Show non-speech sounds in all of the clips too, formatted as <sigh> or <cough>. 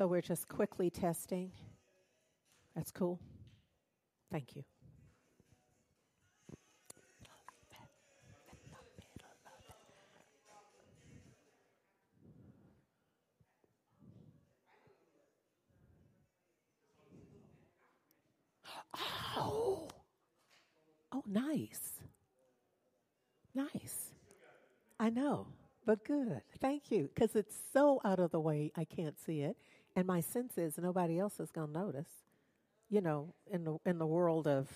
So we're just quickly testing. That's cool. Thank you. Oh, oh, nice. Nice. I know, but good. Thank you. Because it's so out of the way, I can't see it. And my sense is nobody else is going to notice, you know, in the, in the world of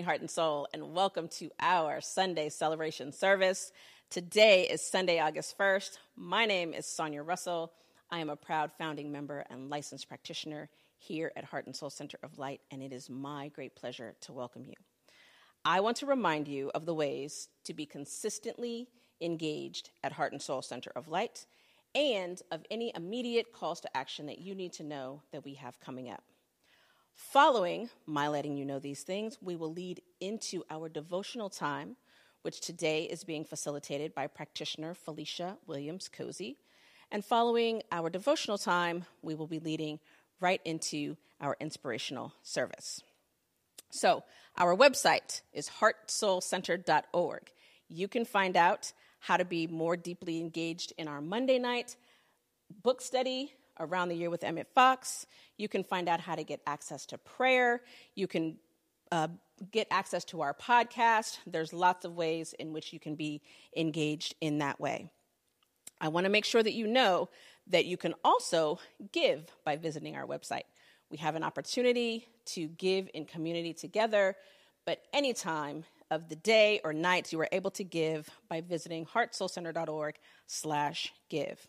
heart and soul, and welcome to our Sunday celebration service. Today is Sunday, August 1st. My name is Sonia Russell. I am a proud founding member and licensed practitioner here at Heart and Soul Center of Light, and it is my great pleasure to welcome you. I want to remind you of the ways to be consistently engaged at Heart and Soul Center of Light and of any immediate calls to action that you need to know that we have coming up. Following my letting you know these things, we will lead into our devotional time, which today is being facilitated by practitioner Felicia Williams Cozy. And following our devotional time, we will be leading right into our inspirational service. So, our website is heartsoulcenter.org. You can find out how to be more deeply engaged in our Monday night book study around the year with Emmett Fox. You can find out how to get access to prayer. You can uh, get access to our podcast. There's lots of ways in which you can be engaged in that way. I want to make sure that you know that you can also give by visiting our website. We have an opportunity to give in community together, but anytime of the day or night you are able to give by visiting heartsoulcenter.org slash give.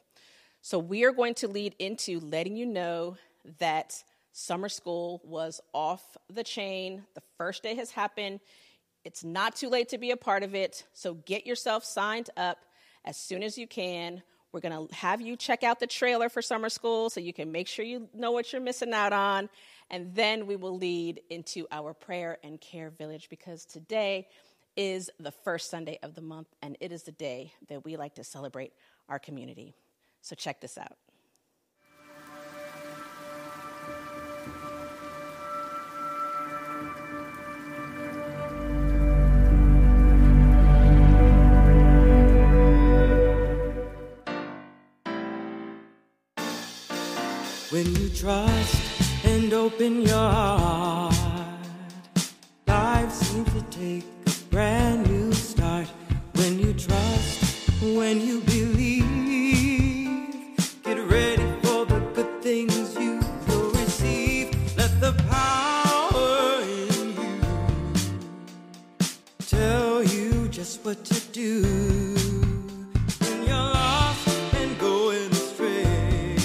So we are going to lead into letting you know that summer school was off the chain. The first day has happened. It's not too late to be a part of it. So get yourself signed up as soon as you can. We're going to have you check out the trailer for summer school so you can make sure you know what you're missing out on. And then we will lead into our prayer and care village because today is the first Sunday of the month and it is the day that we like to celebrate our community. So check this out. When you trust and open your heart, life seems to take a brand new start. When you trust, when you do. When you're lost and going astray,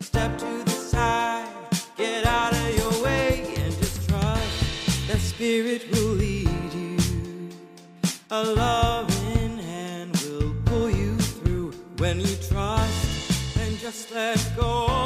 step to the side, get out of your way, and just trust that Spirit will lead you. A loving hand will pull you through when you trust and just let go.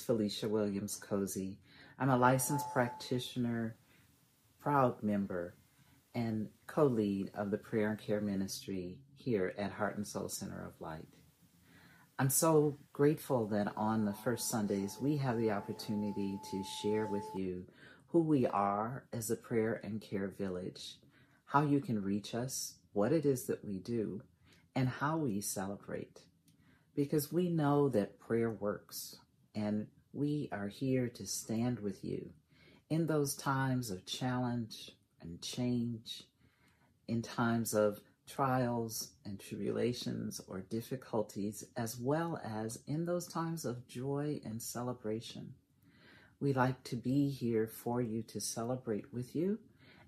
Felicia Williams Cozy. I'm a licensed practitioner, proud member, and co lead of the prayer and care ministry here at Heart and Soul Center of Light. I'm so grateful that on the first Sundays we have the opportunity to share with you who we are as a prayer and care village, how you can reach us, what it is that we do, and how we celebrate because we know that prayer works and we are here to stand with you in those times of challenge and change, in times of trials and tribulations or difficulties, as well as in those times of joy and celebration. We like to be here for you to celebrate with you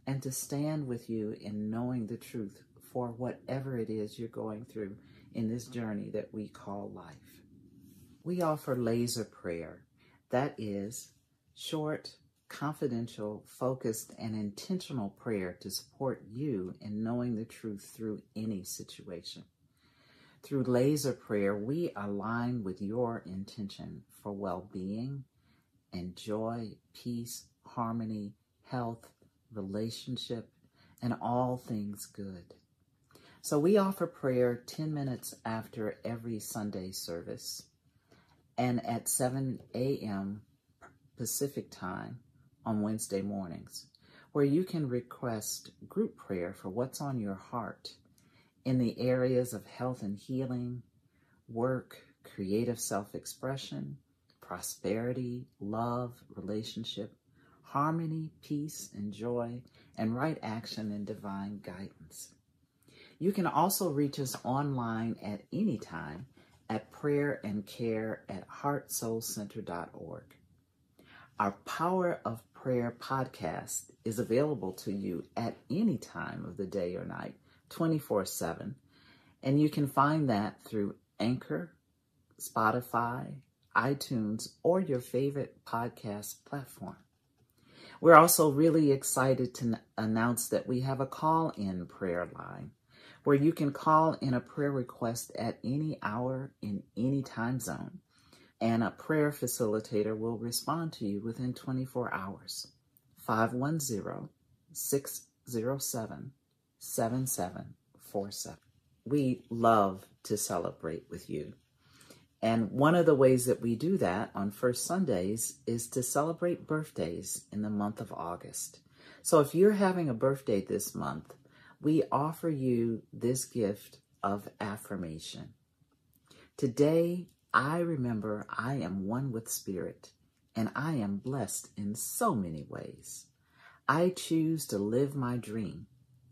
and to stand with you in knowing the truth for whatever it is you're going through in this journey that we call life. We offer laser prayer. That is short, confidential, focused, and intentional prayer to support you in knowing the truth through any situation. Through laser prayer, we align with your intention for well being and joy, peace, harmony, health, relationship, and all things good. So we offer prayer 10 minutes after every Sunday service and at 7 a.m. Pacific time on Wednesday mornings, where you can request group prayer for what's on your heart in the areas of health and healing, work, creative self expression, prosperity, love, relationship, harmony, peace, and joy, and right action and divine guidance. You can also reach us online at any time at prayer and care at heartsoulcenter.org. Our Power of Prayer podcast is available to you at any time of the day or night, 24 7. And you can find that through Anchor, Spotify, iTunes, or your favorite podcast platform. We're also really excited to announce that we have a call in prayer line where you can call in a prayer request at any hour in any time zone and a prayer facilitator will respond to you within 24 hours. 510 607 7747. We love to celebrate with you. And one of the ways that we do that on First Sundays is to celebrate birthdays in the month of August. So if you're having a birthday this month, we offer you this gift of affirmation. Today, I remember I am one with Spirit, and I am blessed in so many ways. I choose to live my dream,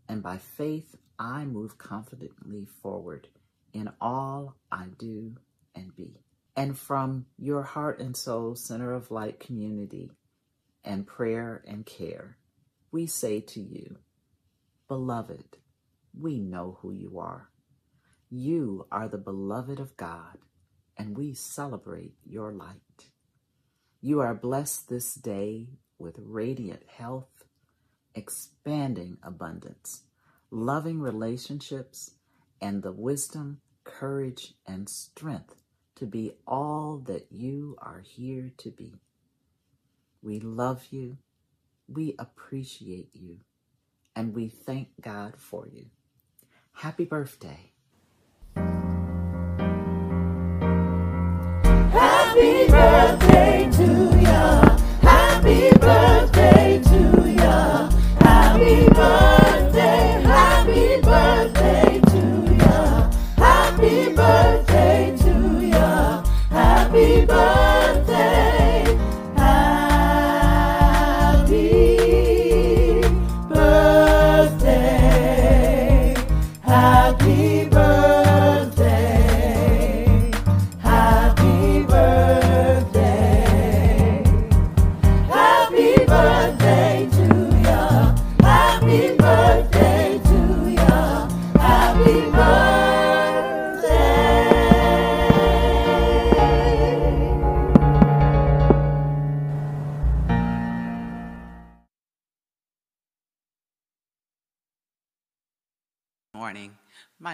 and by faith, I move confidently forward in all I do and be. And from your heart and soul center of light community and prayer and care, we say to you, Beloved, we know who you are. You are the beloved of God and we celebrate your light. You are blessed this day with radiant health, expanding abundance, loving relationships, and the wisdom, courage, and strength to be all that you are here to be. We love you, we appreciate you, and we thank God for you. Happy birthday. Happy birthday to ya. Happy birthday to ya. Happy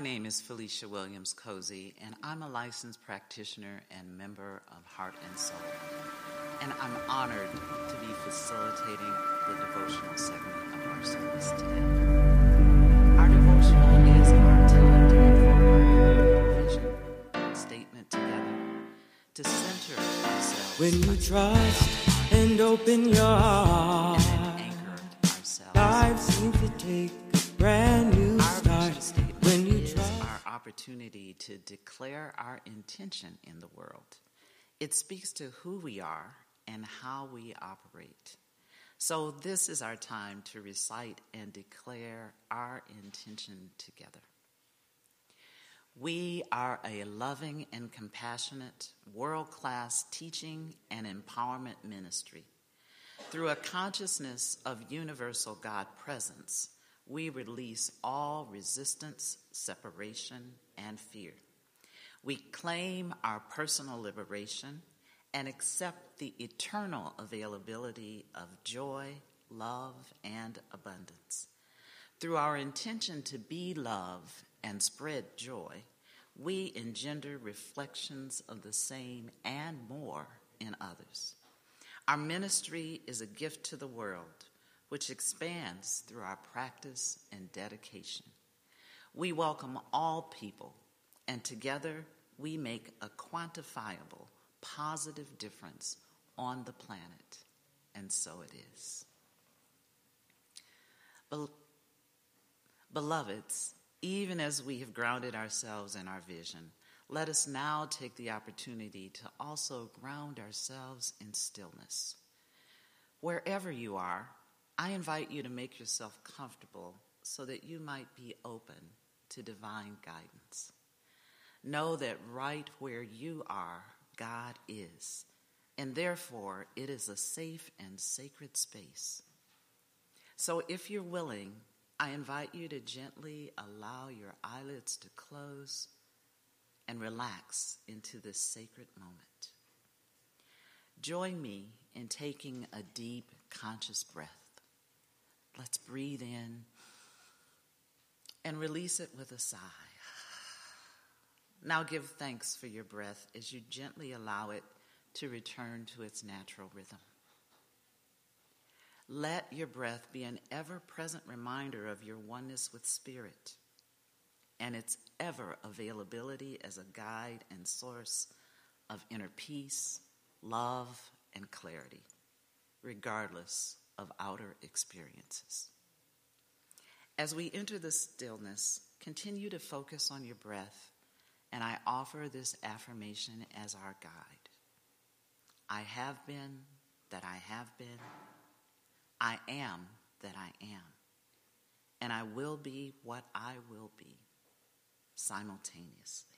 name is Felicia Williams Cozy, and I'm a licensed practitioner and member of Heart and Soul. And I'm honored to be facilitating the devotional segment of our service today. Our devotional is our time to our vision statement together to center ourselves When you trust and open your heart, and anchor ourselves. life seems to take a brand new opportunity to declare our intention in the world. It speaks to who we are and how we operate. So, this is our time to recite and declare our intention together. We are a loving and compassionate, world class teaching and empowerment ministry. Through a consciousness of universal God presence, we release all resistance, separation, and fear. We claim our personal liberation and accept the eternal availability of joy, love, and abundance. Through our intention to be love and spread joy, we engender reflections of the same and more in others. Our ministry is a gift to the world, which expands through our practice and dedication. We welcome all people, and together we make a quantifiable, positive difference on the planet. And so it is. Beloveds, even as we have grounded ourselves in our vision, let us now take the opportunity to also ground ourselves in stillness. Wherever you are, I invite you to make yourself comfortable so that you might be open to divine guidance. Know that right where you are, God is, and therefore it is a safe and sacred space. So if you're willing, I invite you to gently allow your eyelids to close and relax into this sacred moment. Join me in taking a deep, conscious breath. Let's breathe in and release it with a sigh. Now give thanks for your breath as you gently allow it to return to its natural rhythm. Let your breath be an ever present reminder of your oneness with Spirit and its ever availability as a guide and source of inner peace, love, and clarity, regardless of outer experiences. As we enter the stillness, continue to focus on your breath, and I offer this affirmation as our guide. I have been that I have been. I am that I am. And I will be what I will be simultaneously.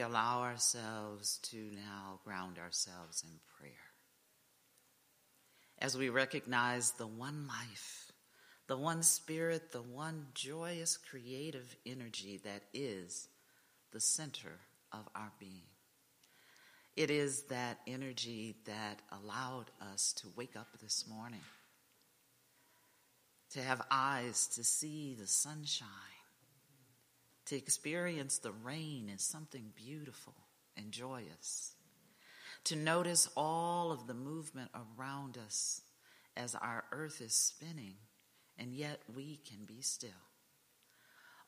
Allow ourselves to now ground ourselves in prayer. As we recognize the one life, the one spirit, the one joyous creative energy that is the center of our being. It is that energy that allowed us to wake up this morning, to have eyes to see the sunshine, to experience the rain as something beautiful and joyous, to notice all of the movement around us as our earth is spinning, and yet we can be still.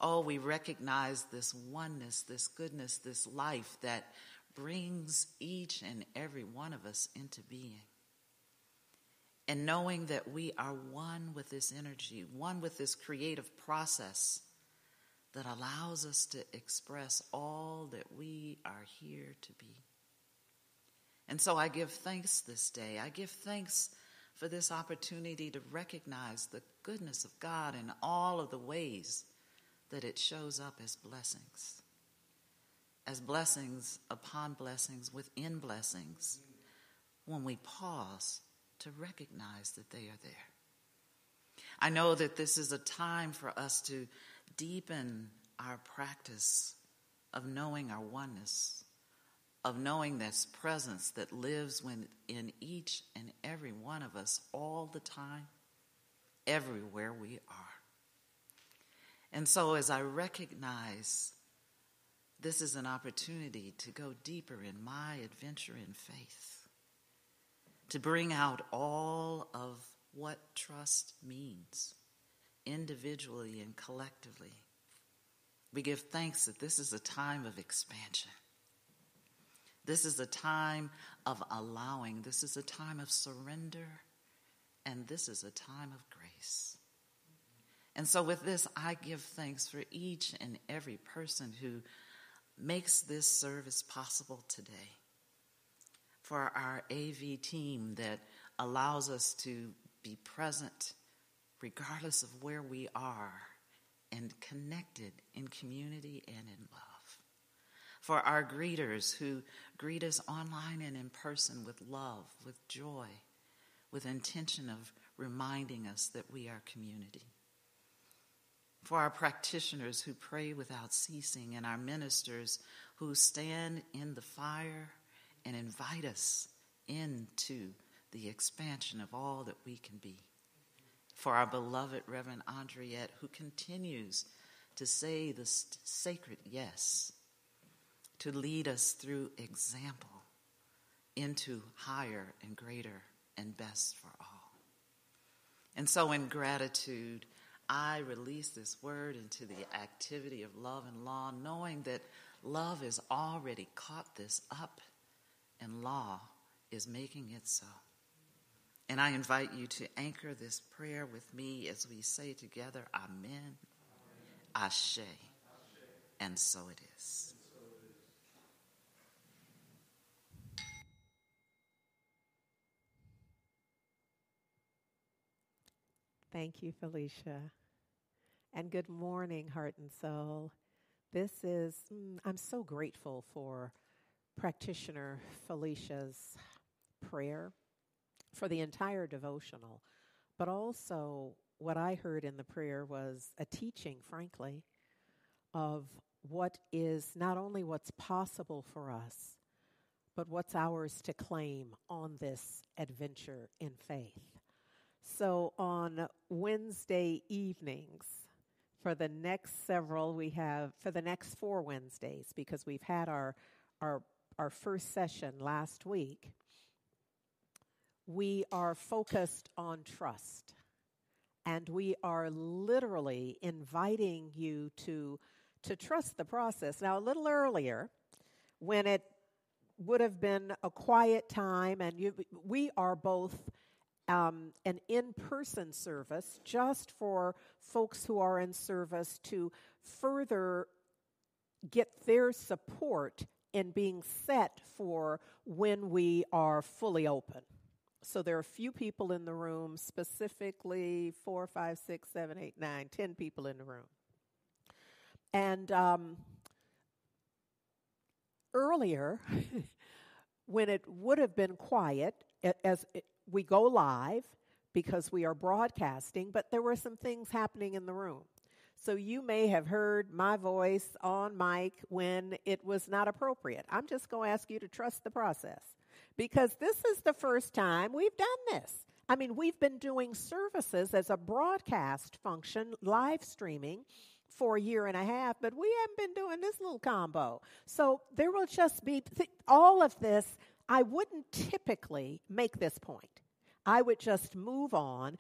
Oh, we recognize this oneness, this goodness, this life that brings each and every one of us into being. And knowing that we are one with this energy, one with this creative process that allows us to express all that we are here to be. And so I give thanks this day. I give thanks for this opportunity to recognize the goodness of God in all of the ways that it shows up as blessings, as blessings upon blessings within blessings, when we pause to recognize that they are there. I know that this is a time for us to deepen our practice of knowing our oneness, of knowing this presence that lives within each and every one of us all the time, everywhere we are. And so, as I recognize this is an opportunity to go deeper in my adventure in faith, to bring out all of what trust means, individually and collectively, we give thanks that this is a time of expansion. This is a time of allowing. This is a time of surrender. And this is a time of grace. And so, with this, I give thanks for each and every person who makes this service possible today. For our AV team that allows us to be present regardless of where we are and connected in community and in love. For our greeters who greet us online and in person with love, with joy, with intention of reminding us that we are community for our practitioners who pray without ceasing, and our ministers who stand in the fire and invite us into the expansion of all that we can be. For our beloved Reverend Andriette, who continues to say the sacred yes, to lead us through example into higher and greater and best for all. And so, in gratitude, I release this word into the activity of love and law, knowing that love has already caught this up and law is making it so. And I invite you to anchor this prayer with me as we say together, Amen, Ashe, and so it is. Thank you, Felicia. And good morning, heart and soul. This is, mm, I'm so grateful for practitioner Felicia's prayer, for the entire devotional, but also what I heard in the prayer was a teaching, frankly, of what is not only what's possible for us, but what's ours to claim on this adventure in faith. So on Wednesday evenings, for the next several, we have for the next four Wednesdays, because we've had our our our first session last week. We are focused on trust. And we are literally inviting you to, to trust the process. Now, a little earlier, when it would have been a quiet time, and you, we are both um, an in person service just for folks who are in service to further get their support in being set for when we are fully open. So there are a few people in the room, specifically four, five, six, seven, eight, nine, ten people in the room. And um, earlier, <laughs> when it would have been quiet as we go live because we are broadcasting, but there were some things happening in the room. So you may have heard my voice on mic when it was not appropriate. I'm just going to ask you to trust the process because this is the first time we've done this. I mean, we've been doing services as a broadcast function, live streaming for a year and a half, but we haven't been doing this little combo. So there will just be th- all of this. I wouldn't typically make this point. I would just move on.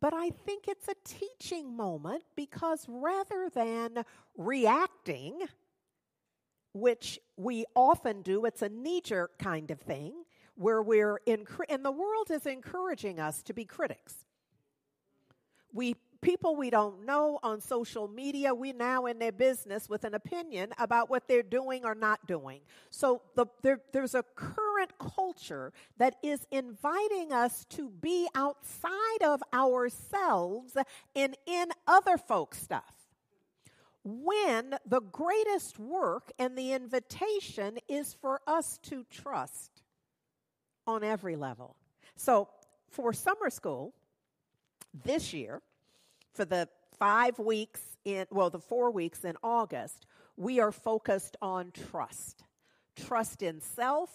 But I think it's a teaching moment because rather than reacting, which we often do, it's a knee jerk kind of thing where we're in, and the world is encouraging us to be critics. We people we don't know on social media, we now in their business with an opinion about what they're doing or not doing. So the, there, there's a current culture that is inviting us to be outside of ourselves and in other folks' stuff. When the greatest work and the invitation is for us to trust on every level. So, for summer school this year, for the five weeks in, well, the four weeks in August, we are focused on trust trust in self,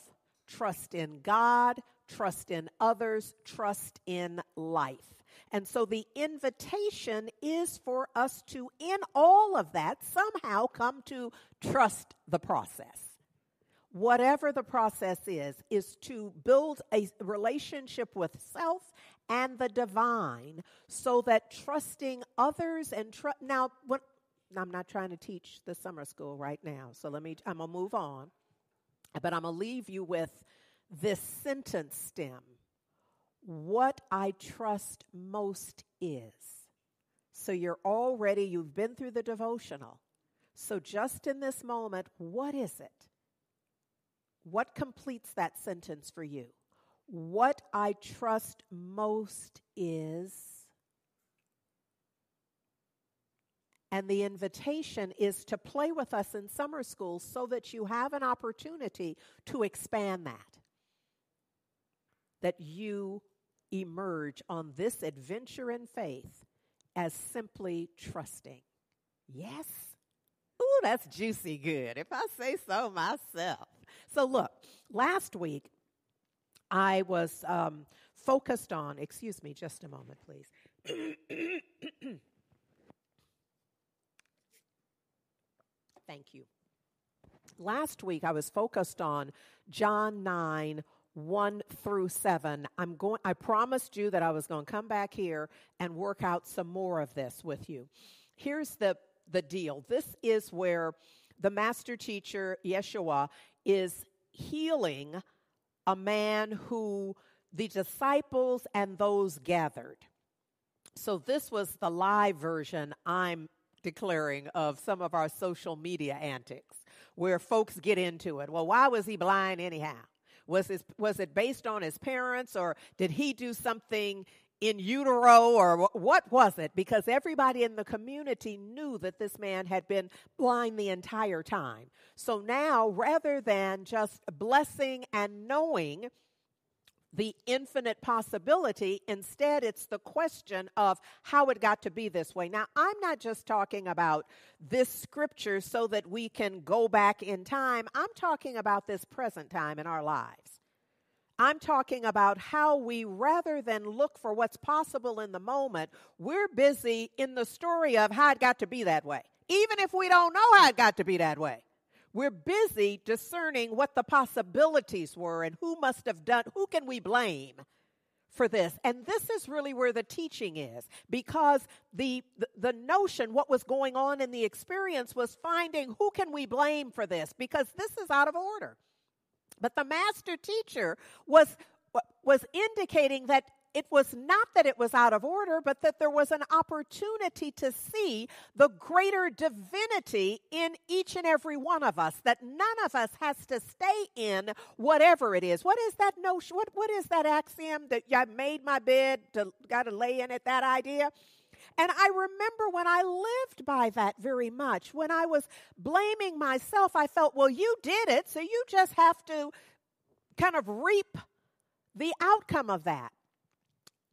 trust in God, trust in others, trust in life. And so the invitation is for us to, in all of that, somehow come to trust the process whatever the process is, is to build a relationship with self and the divine so that trusting others and now what I'm not trying to teach the summer school right now, so let me, I'm gonna move on, but I'm gonna leave you with this sentence stem. What I trust most is. So you're already, you've been through the devotional. So just in this moment, what is it? What completes that sentence for you? What I trust most is. And the invitation is to play with us in summer school so that you have an opportunity to expand that. That you emerge on this adventure in faith as simply trusting. Yes? Ooh, that's juicy good, if I say so myself. So, look, last week I was um, focused on, excuse me, just a moment, please. <coughs> Thank you. Last week I was focused on John 9 1 through 7. I'm going I promised you that I was going to come back here and work out some more of this with you. Here's the the deal. This is where the master teacher Yeshua is healing a man who the disciples and those gathered. So, this was the live version I'm declaring of some of our social media antics where folks get into it. Well, why was he blind anyhow? Was, his, was it based on his parents or did he do something in utero or what was it? Because everybody in the community knew that this man had been blind the entire time. So now, rather than just blessing and knowing the infinite possibility, instead, it's the question of how it got to be this way. Now, I'm not just talking about this scripture so that we can go back in time, I'm talking about this present time in our lives. I'm talking about how we, rather than look for what's possible in the moment, we're busy in the story of how it got to be that way, even if we don't know how it got to be that way. We're busy discerning what the possibilities were and who must have done, who can we blame for this? And this is really where the teaching is because the, the, the notion, what was going on in the experience was finding who can we blame for this because this is out of order. But the master teacher was, was indicating that it was not that it was out of order, but that there was an opportunity to see the greater divinity in each and every one of us, that none of us has to stay in whatever it is. What is that notion? What, what is that axiom that I made my bed to got to lay in it, that idea? And I remember when I lived by that very much. When I was blaming myself, I felt, well, you did it, so you just have to kind of reap the outcome of that.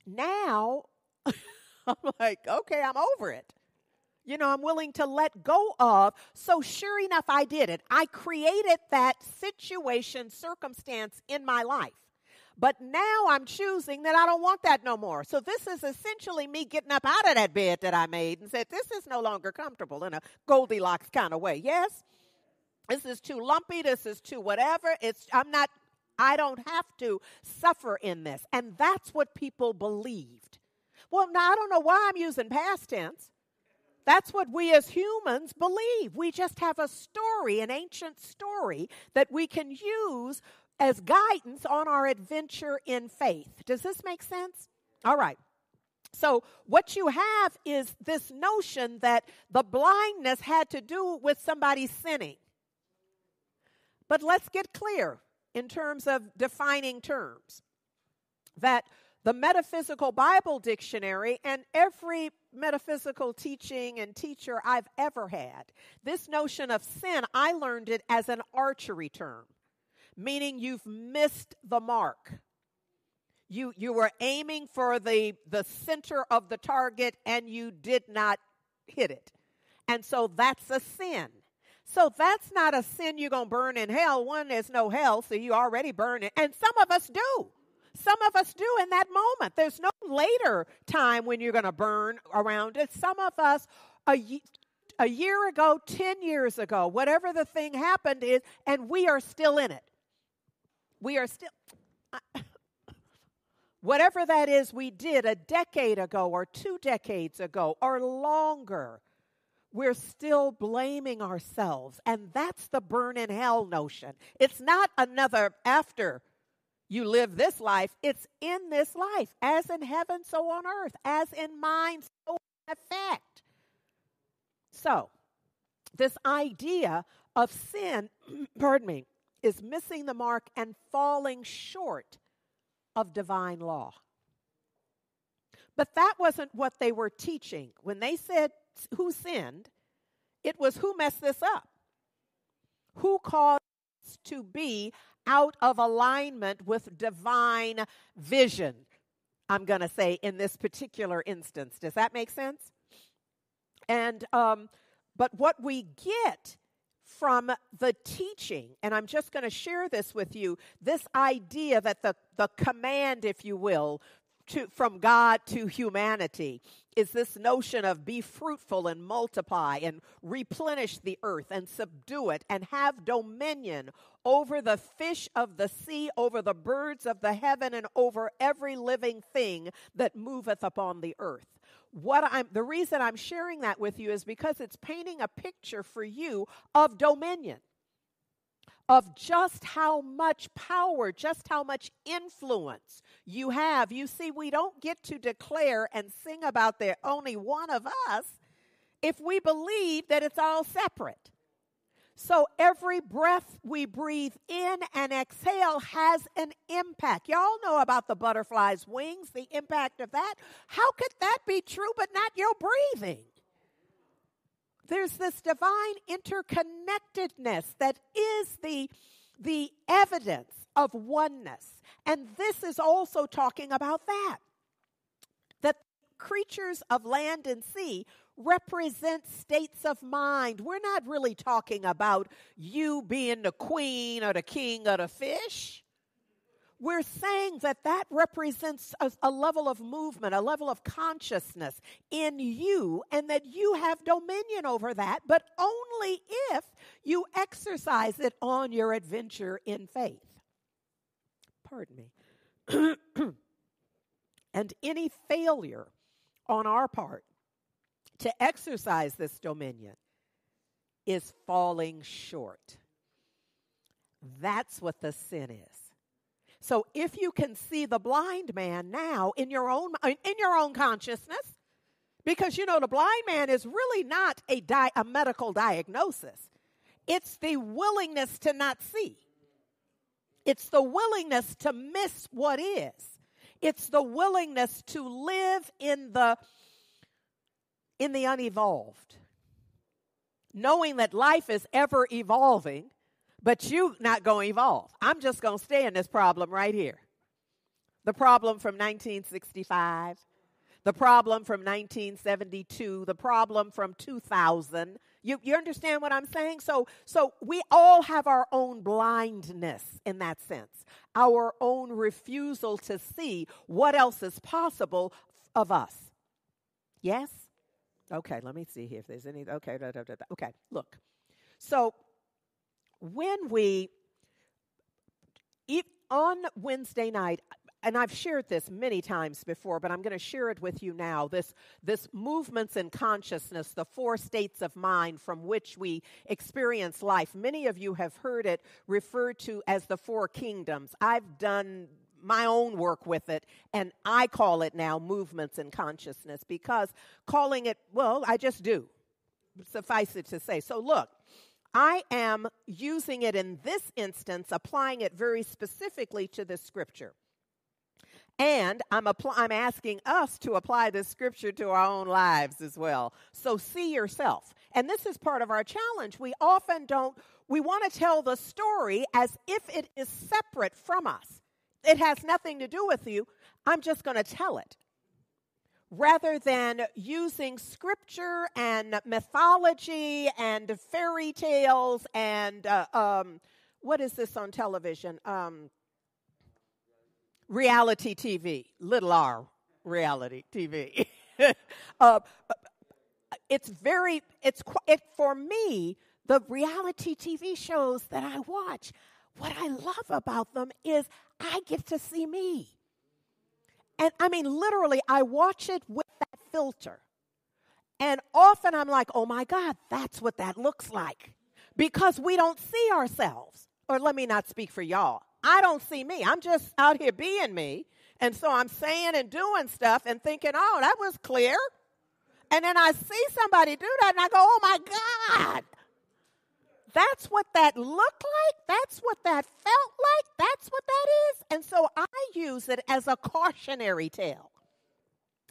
Now, <laughs> I'm like, okay, I'm over it. You know, I'm willing to let go of. So, sure enough, I did it. I created that situation, circumstance in my life. But now I'm choosing that I don't want that no more. So, this is essentially me getting up out of that bed that I made and said, this is no longer comfortable in a Goldilocks kind of way. Yes? This is too lumpy. This is too whatever. It's, I'm not, I don't have to suffer in this. And that's what people believed. Well, now I don't know why I'm using past tense. That's what we as humans believe. We just have a story, an ancient story that we can use as guidance on our adventure in faith. Does this make sense? All right. So, what you have is this notion that the blindness had to do with somebody sinning. But let's get clear in terms of defining terms that the Metaphysical Bible Dictionary and every metaphysical teaching and teacher I've ever had, this notion of sin, I learned it as an archery term, meaning you've missed the mark. You, you were aiming for the, the center of the target and you did not hit it. And so that's a sin. So that's not a sin you're going to burn in hell. One, there's no hell, so you already burn it. And some of us do. Some of us do in that moment. There's no later time when you're going to burn around it. Some of us, a, a year ago, 10 years ago, whatever the thing happened is, and we are still in it. We are still. whatever that is we did a decade ago or two decades ago or longer, we're still blaming ourselves. And that's the burn in hell notion. It's not another after you live this life, it's in this life, as in heaven, so on earth, as in mind, so in effect. So, this idea of sin, <clears throat> pardon me, is missing the mark and falling short of divine law. But that wasn't what they were teaching. When they said who sinned, it was who messed this up. Who caused to be out of alignment with divine vision. I'm going to say in this particular instance. Does that make sense? And, um, but what we get from the teaching, and I'm just going to share this with you this idea that the, the command, if you will, to, from God to humanity is this notion of be fruitful and multiply and replenish the earth and subdue it and have dominion over the fish of the sea, over the birds of the heaven, and over every living thing that moveth upon the earth. What I'm the reason I'm sharing that with you is because it's painting a picture for you of dominion of just how much power, just how much influence you have. You see, we don't get to declare and sing about there only one of us if we believe that it's all separate. So every breath we breathe in and exhale has an impact. Y'all know about the butterfly's wings, the impact of that. How could that be true but not your breathing? there's this divine interconnectedness that is the, the evidence of oneness. And this is also talking about that. That creatures of land and sea represent states of mind. We're not really talking about you being the queen or the king of the fish we're saying that that represents a, a, level of movement, a level of consciousness in you, and that you have dominion over that, but only if you exercise it on your adventure in faith. Pardon me. <clears throat> and any failure on our part to exercise this dominion is falling short. That's what the sin is. So if you can see the blind man now in your own in your own consciousness, because you know the blind man is really not a, di- a medical diagnosis. It's the willingness to not see. It's the willingness to miss what is. It's the willingness to live in the in the unevolved, knowing that life is ever evolving, but you not going to evolve. I'm just going to stay in this problem right here. The problem from 1965, the problem from 1972, the problem from 2000. You, you understand what I'm saying? So, so we all have our own blindness in that sense, our own refusal to see what else is possible of us. Yes? Okay, let me see here if there's any. Okay, da, da, da, okay, look. So when we, on Wednesday night, and I've shared this many times before, but I'm going to share it with you now. This, this movements in consciousness, the four states of mind from which we experience life. Many of you have heard it referred to as the four kingdoms. I've done my own work with it, and I call it now movements in consciousness because calling it, well, I just do. Suffice it to say. So, look, I am using it in this instance, applying it very specifically to this scripture. And I'm, I'm asking us to apply this scripture to our own lives as well. So see yourself. And this is part of our challenge. We often don't, we want to tell the story as if it is separate from us. It has nothing to do with you. I'm just going to tell it. Rather than using scripture and mythology and fairy tales and uh, um, what is this on television? Um, reality TV, little r reality TV. <laughs> uh, it's very, it's it, for me, the reality TV shows that I watch, what I love about them is I get to see me. And I mean, literally, I watch it with that filter. And often I'm like, oh my God, that's what that looks like. Because we don't see ourselves. Or let me not speak for y'all. I don't see me. I'm just out here being me. And so I'm saying and doing stuff and thinking, oh, that was clear. And then I see somebody do that and I go, oh my God. That's what that looked like. That's what that felt like. That's what that is. And so I use it as a cautionary tale,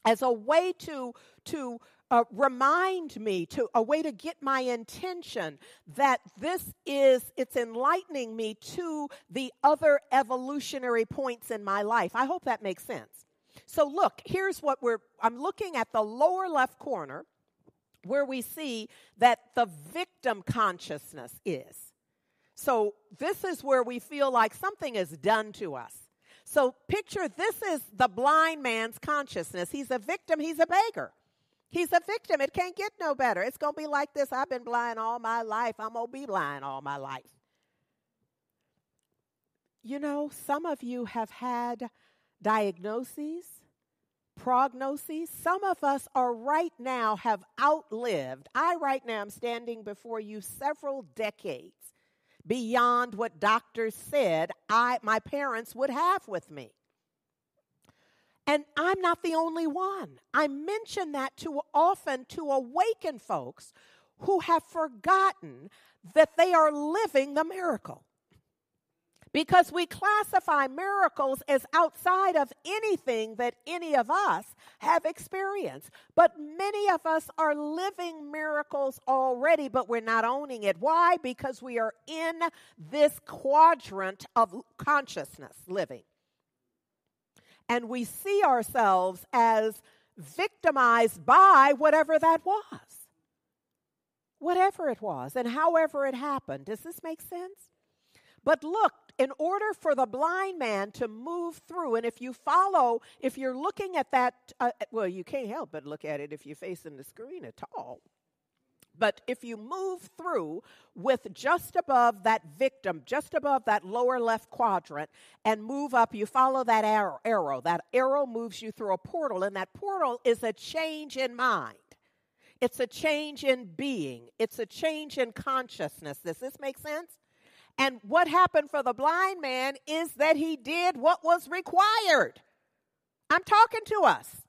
as a way to, to uh, remind me to a way to get my intention that this is it's enlightening me to the other evolutionary points in my life i hope that makes sense so look here's what we're i'm looking at the lower left corner where we see that the victim consciousness is so this is where we feel like something is done to us so picture this is the blind man's consciousness he's a victim he's a beggar He's a victim. It can't get no better. It's going to be like this. I've been blind all my life. I'm going to be blind all my life. You know, some of you have had diagnoses, prognoses. Some of us are right now have outlived. I right now am standing before you several decades beyond what doctors said I my parents would have with me. And I'm not the only one. I mention that too often to awaken folks who have forgotten that they are living the miracle. Because we classify miracles as outside of anything that any of us have experienced. But many of us are living miracles already, but we're not owning it. Why? Because we are in this quadrant of consciousness living and we see ourselves as victimized by whatever that was. Whatever it was, and however it happened. Does this make sense? But look, in order for the blind man to move through, and if you follow, if you're looking at that, uh, well, you can't help but look at it if you're facing the screen at all. But if you move through with just above that victim, just above that lower left quadrant, and move up, you follow that arrow, arrow. That arrow moves you through a portal, and that portal is a change in mind. It's a change in being. It's a change in consciousness. Does this make sense? And what happened for the blind man is that he did what was required. I'm talking to us.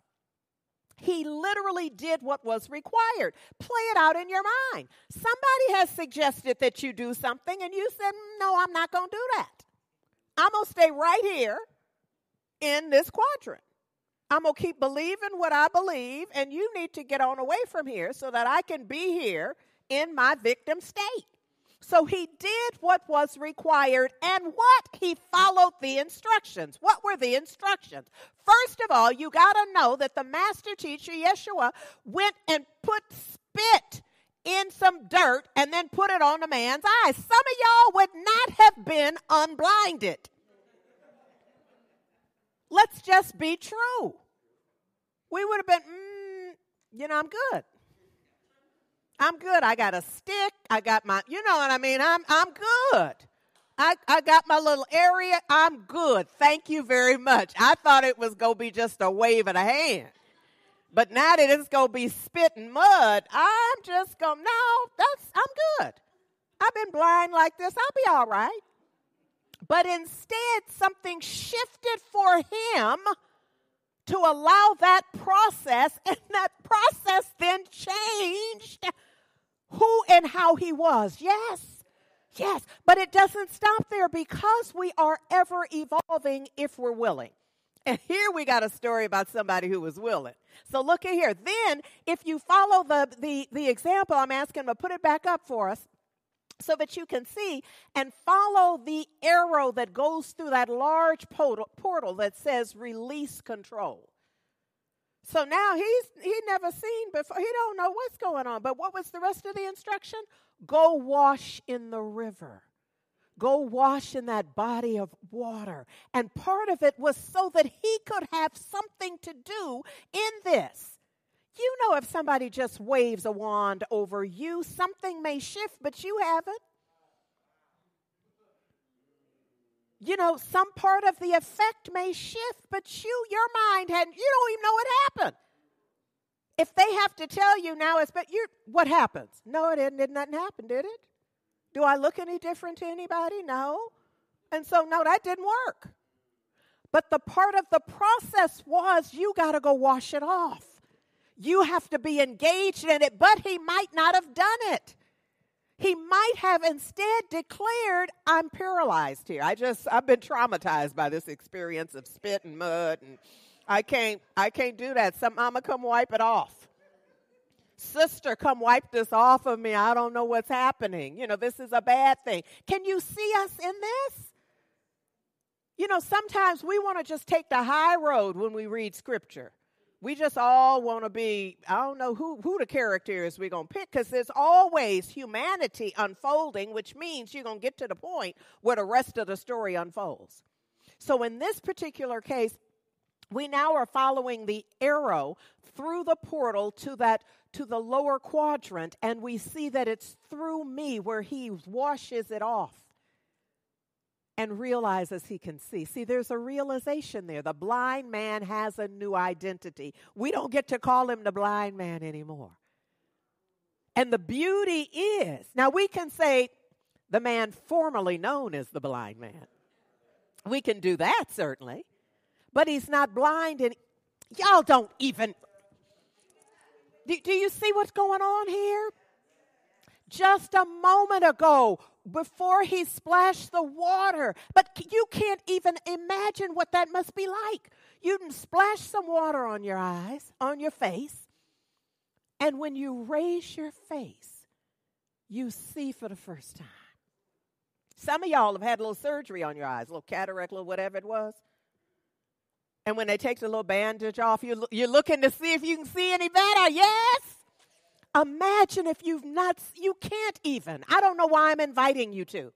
He literally did what was required. Play it out in your mind. Somebody has suggested that you do something, and you said, No, I'm not going to do that. I'm going to stay right here in this quadrant. I'm going to keep believing what I believe, and you need to get on away from here so that I can be here in my victim state. So he did what was required, and what? He followed the instructions. What were the instructions? First of all, you got to know that the master teacher, Yeshua, went and put spit in some dirt and then put it on a man's eyes. Some of y'all would not have been unblinded. Let's just be true. We would have been, mm, you know, I'm good. I'm good. I got a stick. I got my, you know what I mean? I'm, I'm good. I, I got my little area. I'm good. Thank you very much. I thought it was going to be just a wave of the hand. But now that it's going to be spit and mud, I'm just going, no, that's, I'm good. I've been blind like this. I'll be all right. But instead, something shifted for him to allow that process, and that process then changed who and how he was. Yes. Yes, but it doesn't stop there because we are ever evolving if we're willing. And here we got a story about somebody who was willing. So look at here. Then, if you follow the, the, the example, I'm asking him to put it back up for us so that you can see and follow the arrow that goes through that large portal, that says release control. So now he's he never seen before. He don't know what's going on. But what was the rest of the instruction? Go wash in the river. Go wash in that body of water. And part of it was so that he could have something to do in this. You know, if somebody just waves a wand over you, something may shift, but you haven't. You know, some part of the effect may shift, but you, your mind hadn't, you don't even know what happened. If they have to tell you now, it's but you what happens? No, it didn't. Did nothing happen, did it? Do I look any different to anybody? No. And so, no, that didn't work. But the part of the process was you got to go wash it off. You have to be engaged in it, but he might not have done it. He might have instead declared, I'm paralyzed here. I just, I've been traumatized by this experience of spit and mud, and I can't, I can't do that. Some mama come wipe it off. Sister, come wipe this off of me. I don't know what's happening. You know, this is a bad thing. Can you see us in this? You know, sometimes we want to just take the high road when we read scripture. We just all want to be, I don't know who, who the character is we're going to pick because there's always humanity unfolding, which means you're going to get to the point where the rest of the story unfolds. So in this particular case, we now are following the arrow through the portal to that to the lower quadrant and we see that it's through me where he washes it off and realizes he can see. See, there's a realization there. The blind man has a new identity. We don't get to call him the blind man anymore. And the beauty is now we can say the man formerly known as the blind man. We can do that certainly, but he's not blind and y'all don't even. Do, do you see what's going on here? Just a moment ago, before he splashed the water. But you can't even imagine what that must be like. You can splash some water on your eyes, on your face, and when you raise your face, you see for the first time. Some of y'all have had a little surgery on your eyes, a little cataract, a little whatever it was. And when they take the little bandage off, you you're looking to see if you can see any better. Yes. Imagine if you've not, you can't even. I don't know why I'm inviting you to.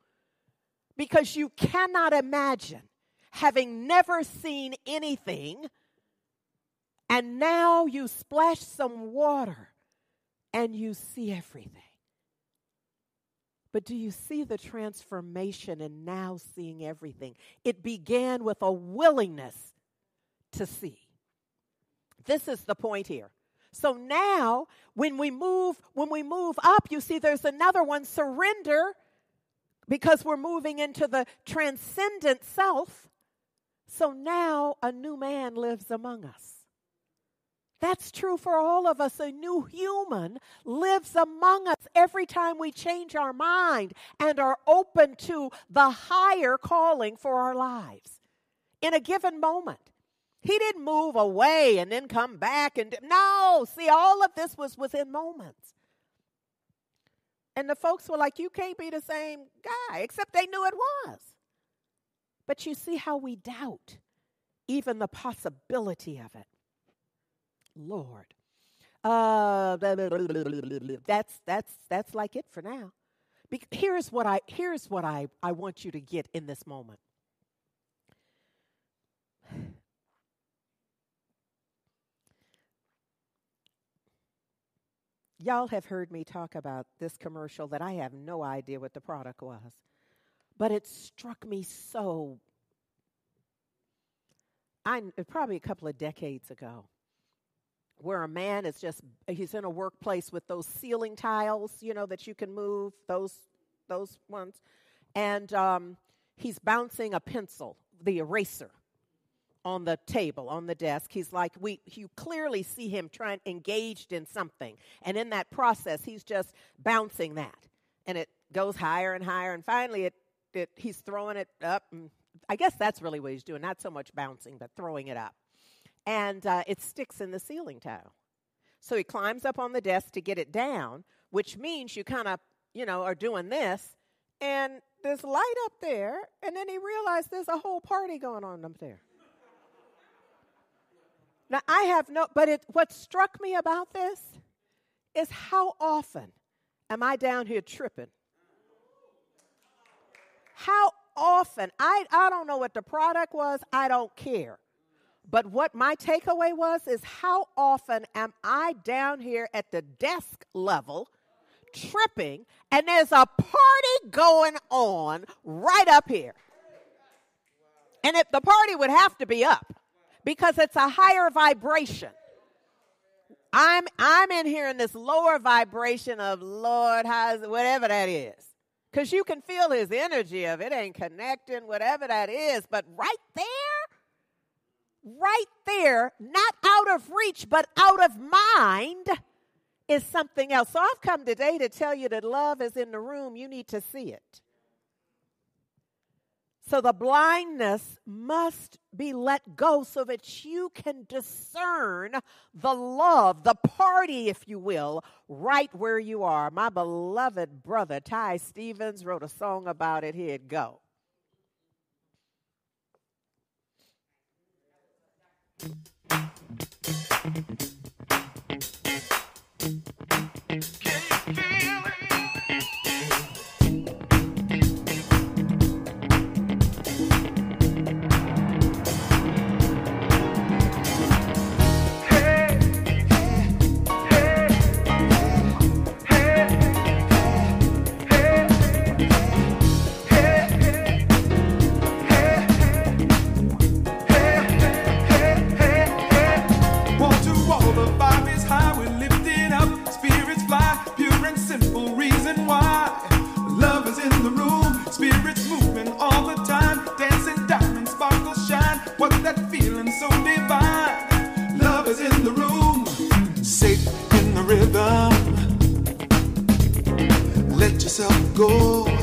Because you cannot imagine having never seen anything and now you splash some water and you see everything. But do you see the transformation in now seeing everything? It began with a willingness to see. This is the point here. So now when we move when we move up, you see there's another one surrender because we're moving into the transcendent self. So now a new man lives among us. That's true for all of us. A new human lives among us every time we change our mind and are open to the higher calling for our lives in a given moment. He didn't move away and then come back and no, see all of this was within moments. And the folks were like, You can't be the same guy, except they knew it was. But you see how we doubt even the possibility of it. Lord. Uh, that's that's that's like it for now. Be- here's what I here's what I, I want you to get in this moment. Y'all have heard me talk about this commercial that I have no idea what the product was, but it struck me so. I probably a couple of decades ago, where a man is just he's in a workplace with those ceiling tiles, you know, that you can move those those ones, and um, he's bouncing a pencil, the eraser, on the table, on the desk. He's like, we, you clearly see him trying, engaged in something. And in that process, he's just bouncing that. And it goes higher and higher. And finally, it, it, he's throwing it up. And I guess that's really what he's doing. Not so much bouncing, but throwing it up. And uh, it sticks in the ceiling tile. So he climbs up on the desk to get it down, which means you kind of, you know, are doing this. And there's light up there. And then he realized there's a whole party going on up there. Now, I have no, but it, what struck me about this is how often am I down here tripping? How often, I, I don't know what the product was, I don't care. But what my takeaway was is how often am I down here at the desk level tripping and there's a party going on right up here? And if the party would have to be up because it's a higher vibration. I'm I'm in here in this lower vibration of Lord, how's whatever that is. Because you can feel his energy of it ain't connecting, whatever that is. But right there, right there, not out of reach, but out of mind, is something else. So I've come today to tell you that love is in the room. You need to see it. So the blindness must be let go so that you can discern the love, the party, if you will, right where you are. My beloved brother Ty Stevens wrote a song about it. Here it go. let yourself go.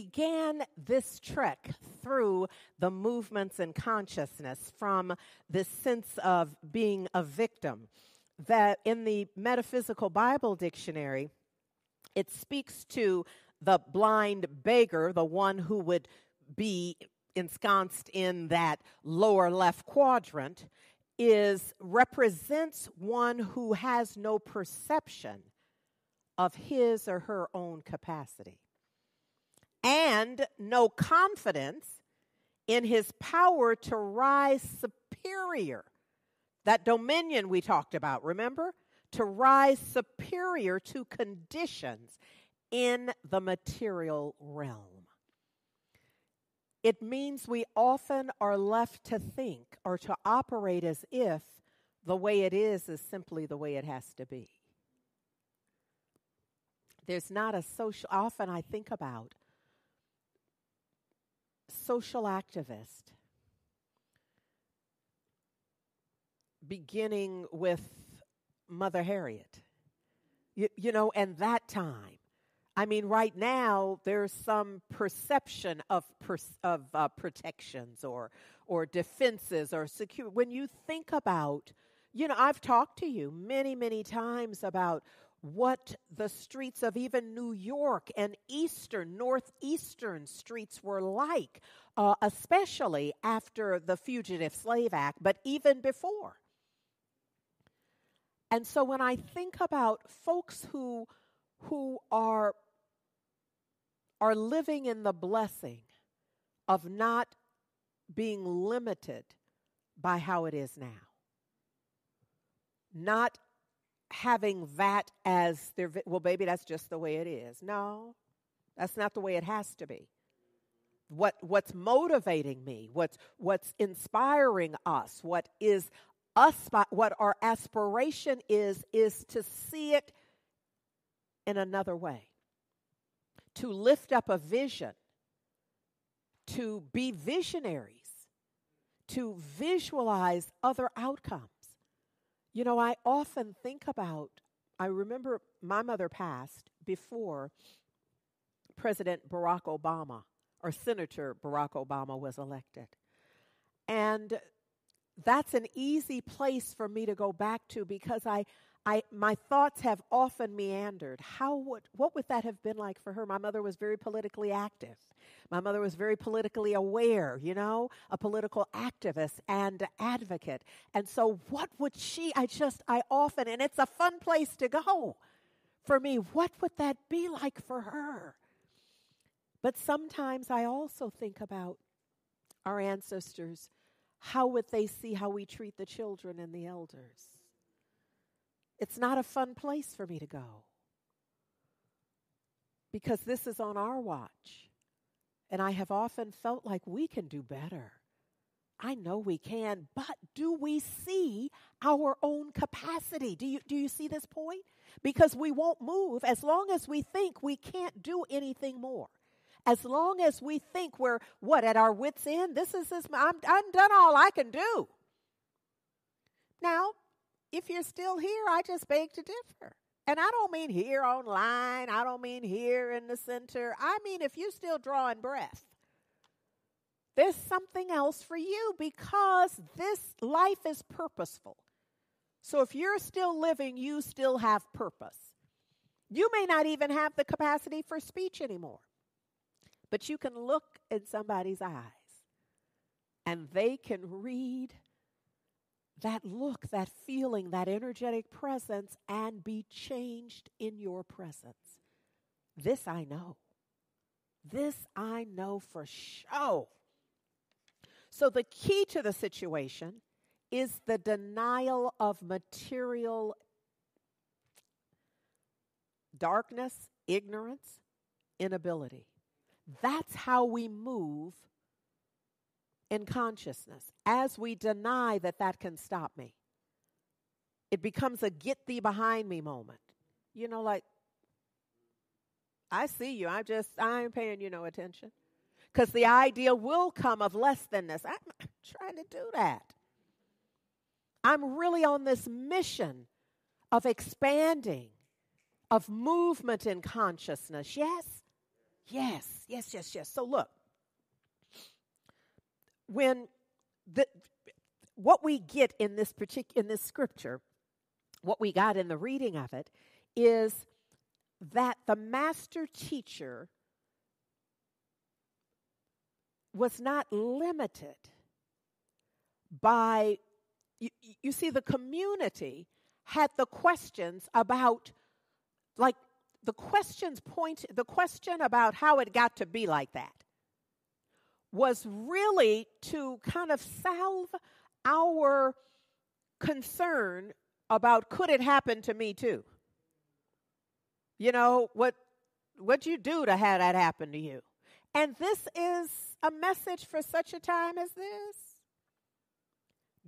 Began this trek through the movements and consciousness from this sense of being a victim. That in the metaphysical bible dictionary it speaks to the blind beggar the one who would be ensconced in that lower left quadrant is represents one who has no perception of his or her own capacity and no confidence in his power to rise superior. That dominion we talked about, remember? To rise superior to conditions in the material realm. It means we often are left to think or to operate as if the way it is is simply the way it has to be. There's not a social, often I think about social activist, beginning with Mother Harriet. You, you know, and that time. I mean, right now there's some perception of per, of uh, protections or or defenses or secure. When you think about, you know, I've talked to you many many times about what the streets of even New York and eastern, northeastern streets were like, uh, especially after the Fugitive Slave Act, but even before. And so when I think about folks who, who are, are living in the blessing of not being limited by how it is now, not having that as their, well, baby, that's just the way it is. No, that's not the way it has to be. What, what's motivating me, what's, what's inspiring us, what is us, what our aspiration is, is to see it in another way, to lift up a vision, to be visionaries, to visualize other outcomes. You know, I often think about, I remember my mother passed before President Barack Obama or Senator Barack Obama was elected. And that's an easy place for me to go back to because I, I my thoughts have often meandered. How would what would that have been like for her? My mother was very politically active. My mother was very politically aware, you know, a political activist and advocate. And so, what would she, I just, I often, and it's a fun place to go for me, what would that be like for her? But sometimes I also think about our ancestors. How would they see how we treat the children and the elders? It's not a fun place for me to go because this is on our watch. And I have often felt like we can do better. I know we can, but do we see our own capacity? Do you, do you see this point? Because we won't move as long as we think we can't do anything more. As long as we think we're, what, at our wits' end? This is, this, I'm, I'm done all I can do. Now, if you're still here, I just beg to differ. And I don't mean here online, I don't mean here in the center. I mean if you're still drawing breath. There's something else for you because this life is purposeful. So if you're still living, you still have purpose. You may not even have the capacity for speech anymore, but you can look in somebody's eyes and they can read that look, that feeling, that energetic presence, and be changed in your presence. This I know. This I know for sure. So, the key to the situation is the denial of material darkness, ignorance, inability. That's how we move in consciousness as we deny that that can stop me. It becomes a get thee behind me moment. You know, like, I see you. I just, I ain't paying you no attention. Because the idea will come of less than this. I'm <laughs> trying to do that. I'm really on this mission of expanding, of movement in consciousness. Yes? Yes, yes, yes, yes. So look, when the what we get in this particular in this scripture, what we got in the reading of it is that the master teacher was not limited by you, you see the community had the questions about like the questions point the question about how it got to be like that was really to kind of salve our concern about could it happen to me too you know what what you do to have that happen to you and this is a message for such a time as this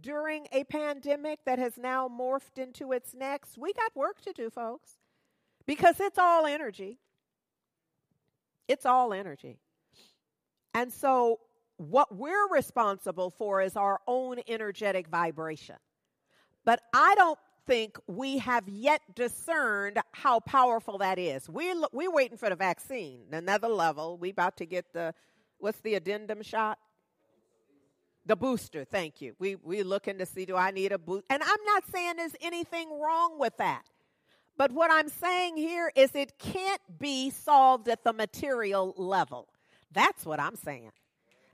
during a pandemic that has now morphed into its next, we got work to do, folks, because it's all energy. It's all energy. And so, what we're responsible for is our own energetic vibration. But I don't think we have yet discerned how powerful that is. We we're waiting for the vaccine, another level. We about to get the what's the addendum shot? The booster, thank you. We we looking to see do I need a boost? And I'm not saying there's anything wrong with that. But what I'm saying here is it can't be solved at the material level. That's what I'm saying.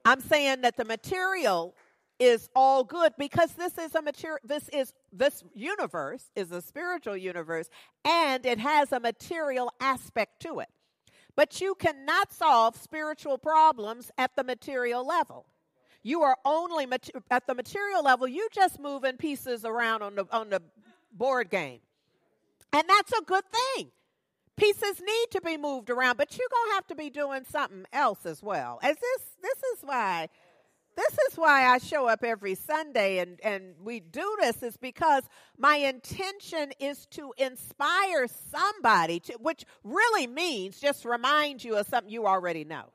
I'm saying that the material is all good because this is a material this is this universe is a spiritual universe and it has a material aspect to it. But you cannot solve spiritual problems at the material level. You are only mat- at the material level, you just moving pieces around on the on the board game. And that's a good thing. Pieces need to be moved around, but you're gonna have to be doing something else as well. As this this is why this is why I show up every Sunday and, and we do this is because my intention is to inspire somebody to, which really means just remind you of something you already know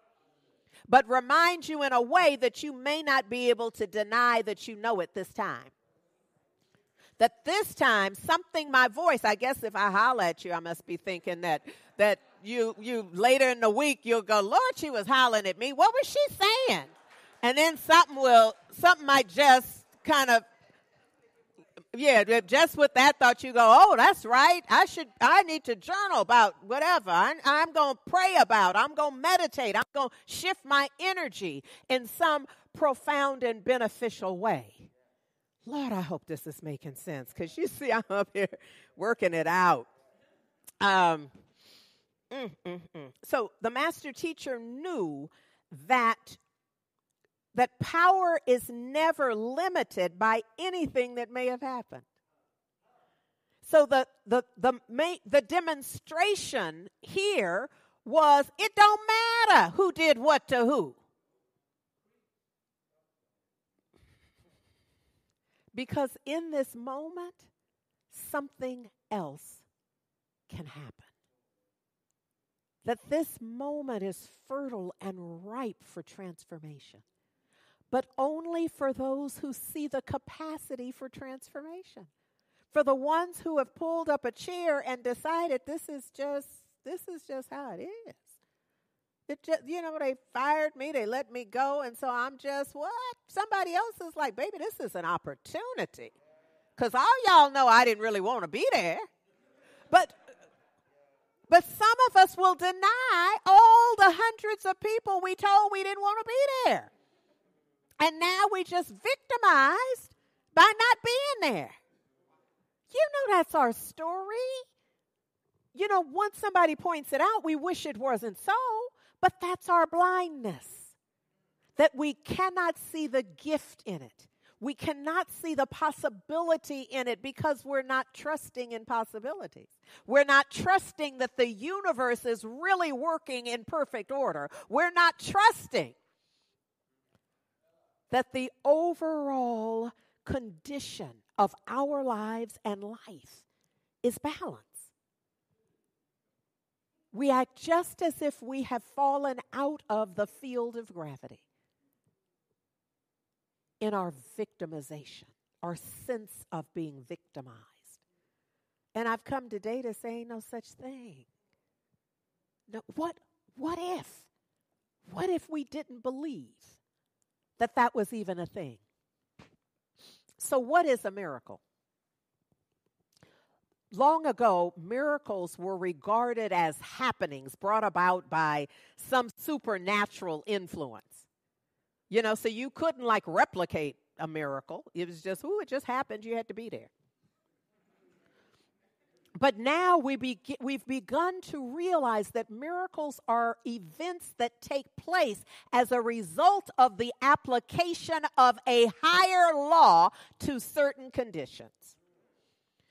but remind you in a way that you may not be able to deny that you know it this time. That this time, something, my voice, I guess if I holler at you, I must be thinking that, that you, you later in the week, you'll go, Lord, she was hollering at me. What was she saying? And then something will, something might just kind of yeah, just with that thought, you go, oh, that's right. I should, I need to journal about whatever. I, I'm going to pray about. I'm going to meditate. I'm going to shift my energy in some profound and beneficial way. Lord, I hope this is making sense because you see, <laughs> I'm up here working it out. Um, mm, mm, mm. So the master teacher knew that that power is never limited by anything that may have happened. So the the the the demonstration here was it don't matter who did what to who. Because in this moment something else can happen. That this moment is fertile and ripe for transformation but only for those who see the capacity for transformation. For the ones who have pulled up a chair and decided this is just this is just how it is. Just, you know, they fired me, they let me go, and so I'm just what? Somebody else is like, baby, this is an opportunity. Because all y'all know I didn't really want to be there. But but some of us will deny all the hundreds of people we told we didn't want to be there. And now we just victimized by not being there. You know that's our story. You know, once somebody points it out, we wish it wasn't so, but that's our blindness. That we cannot see the gift in it. We cannot see the possibility in it because we're not trusting in possibilities. We're not trusting that the universe is really working in perfect order. We're not trusting that the overall condition of our lives and life is balance. We act just as if we have fallen out of the field of gravity in our victimization, our sense of being victimized. And I've come today to say no such thing. No, what, what if? What if we didn't believe that that was even a thing? So, what is a miracle? Long ago, miracles were regarded as happenings brought about by some supernatural influence. You know, so you couldn't like replicate a miracle. It was just, ooh, it just happened. You had to be there. But now we be, we've begun to realize that miracles are events that take place as a result of the application of a higher law to certain conditions.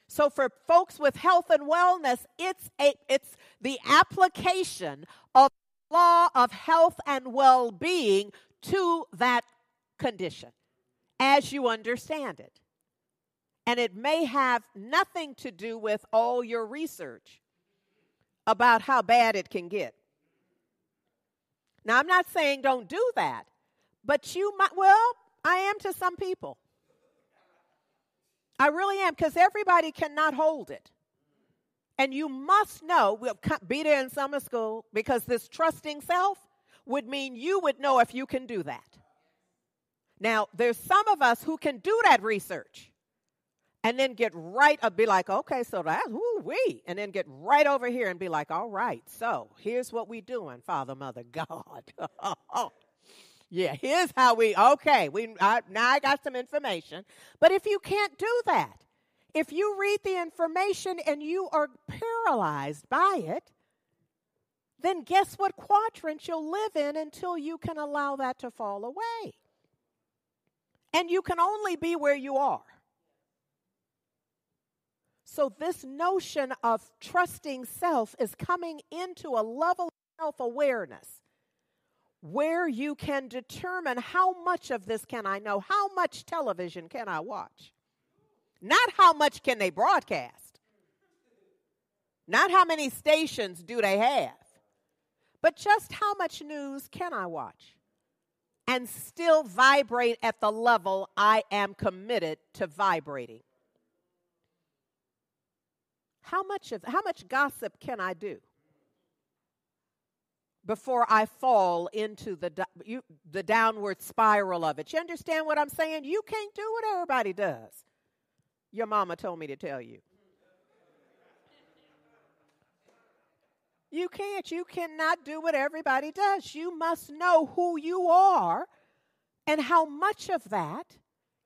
So for folks with health and wellness, it's a it's the application of the law of health and well-being to that condition as you understand it. And it may have nothing to do with all your research about how bad it can get. Now, I'm not saying don't do that, but you might, well, I am to some people. I really am, because everybody cannot hold it. And you must know, we'll be there in summer school, because this trusting self would mean you would know if you can do that. Now, there's some of us who can do that research and then get right up, be like, okay, so that's who we, and then get right over here and be like, all right, so here's what we doing, Father, Mother, <laughs> God. Yeah, here's how we. Okay, we I, now I got some information, but if you can't do that, if you read the information and you are paralyzed by it, then guess what quadrant you'll live in until you can allow that to fall away. And you can only be where you are. So, this notion of trusting self is coming into a level of self awareness where you can determine how much of this can I know, how much television can I watch, not how much can they broadcast, not how many stations do they have, but just how much news can I watch and still vibrate at the level I am committed to vibrating. How much of how much gossip can I do before I fall into the you, the downward spiral of it? You understand what I'm saying? You can't do what everybody does. Your mama told me to tell you. You can't. You cannot do what everybody does. You must know who you are and how much of that,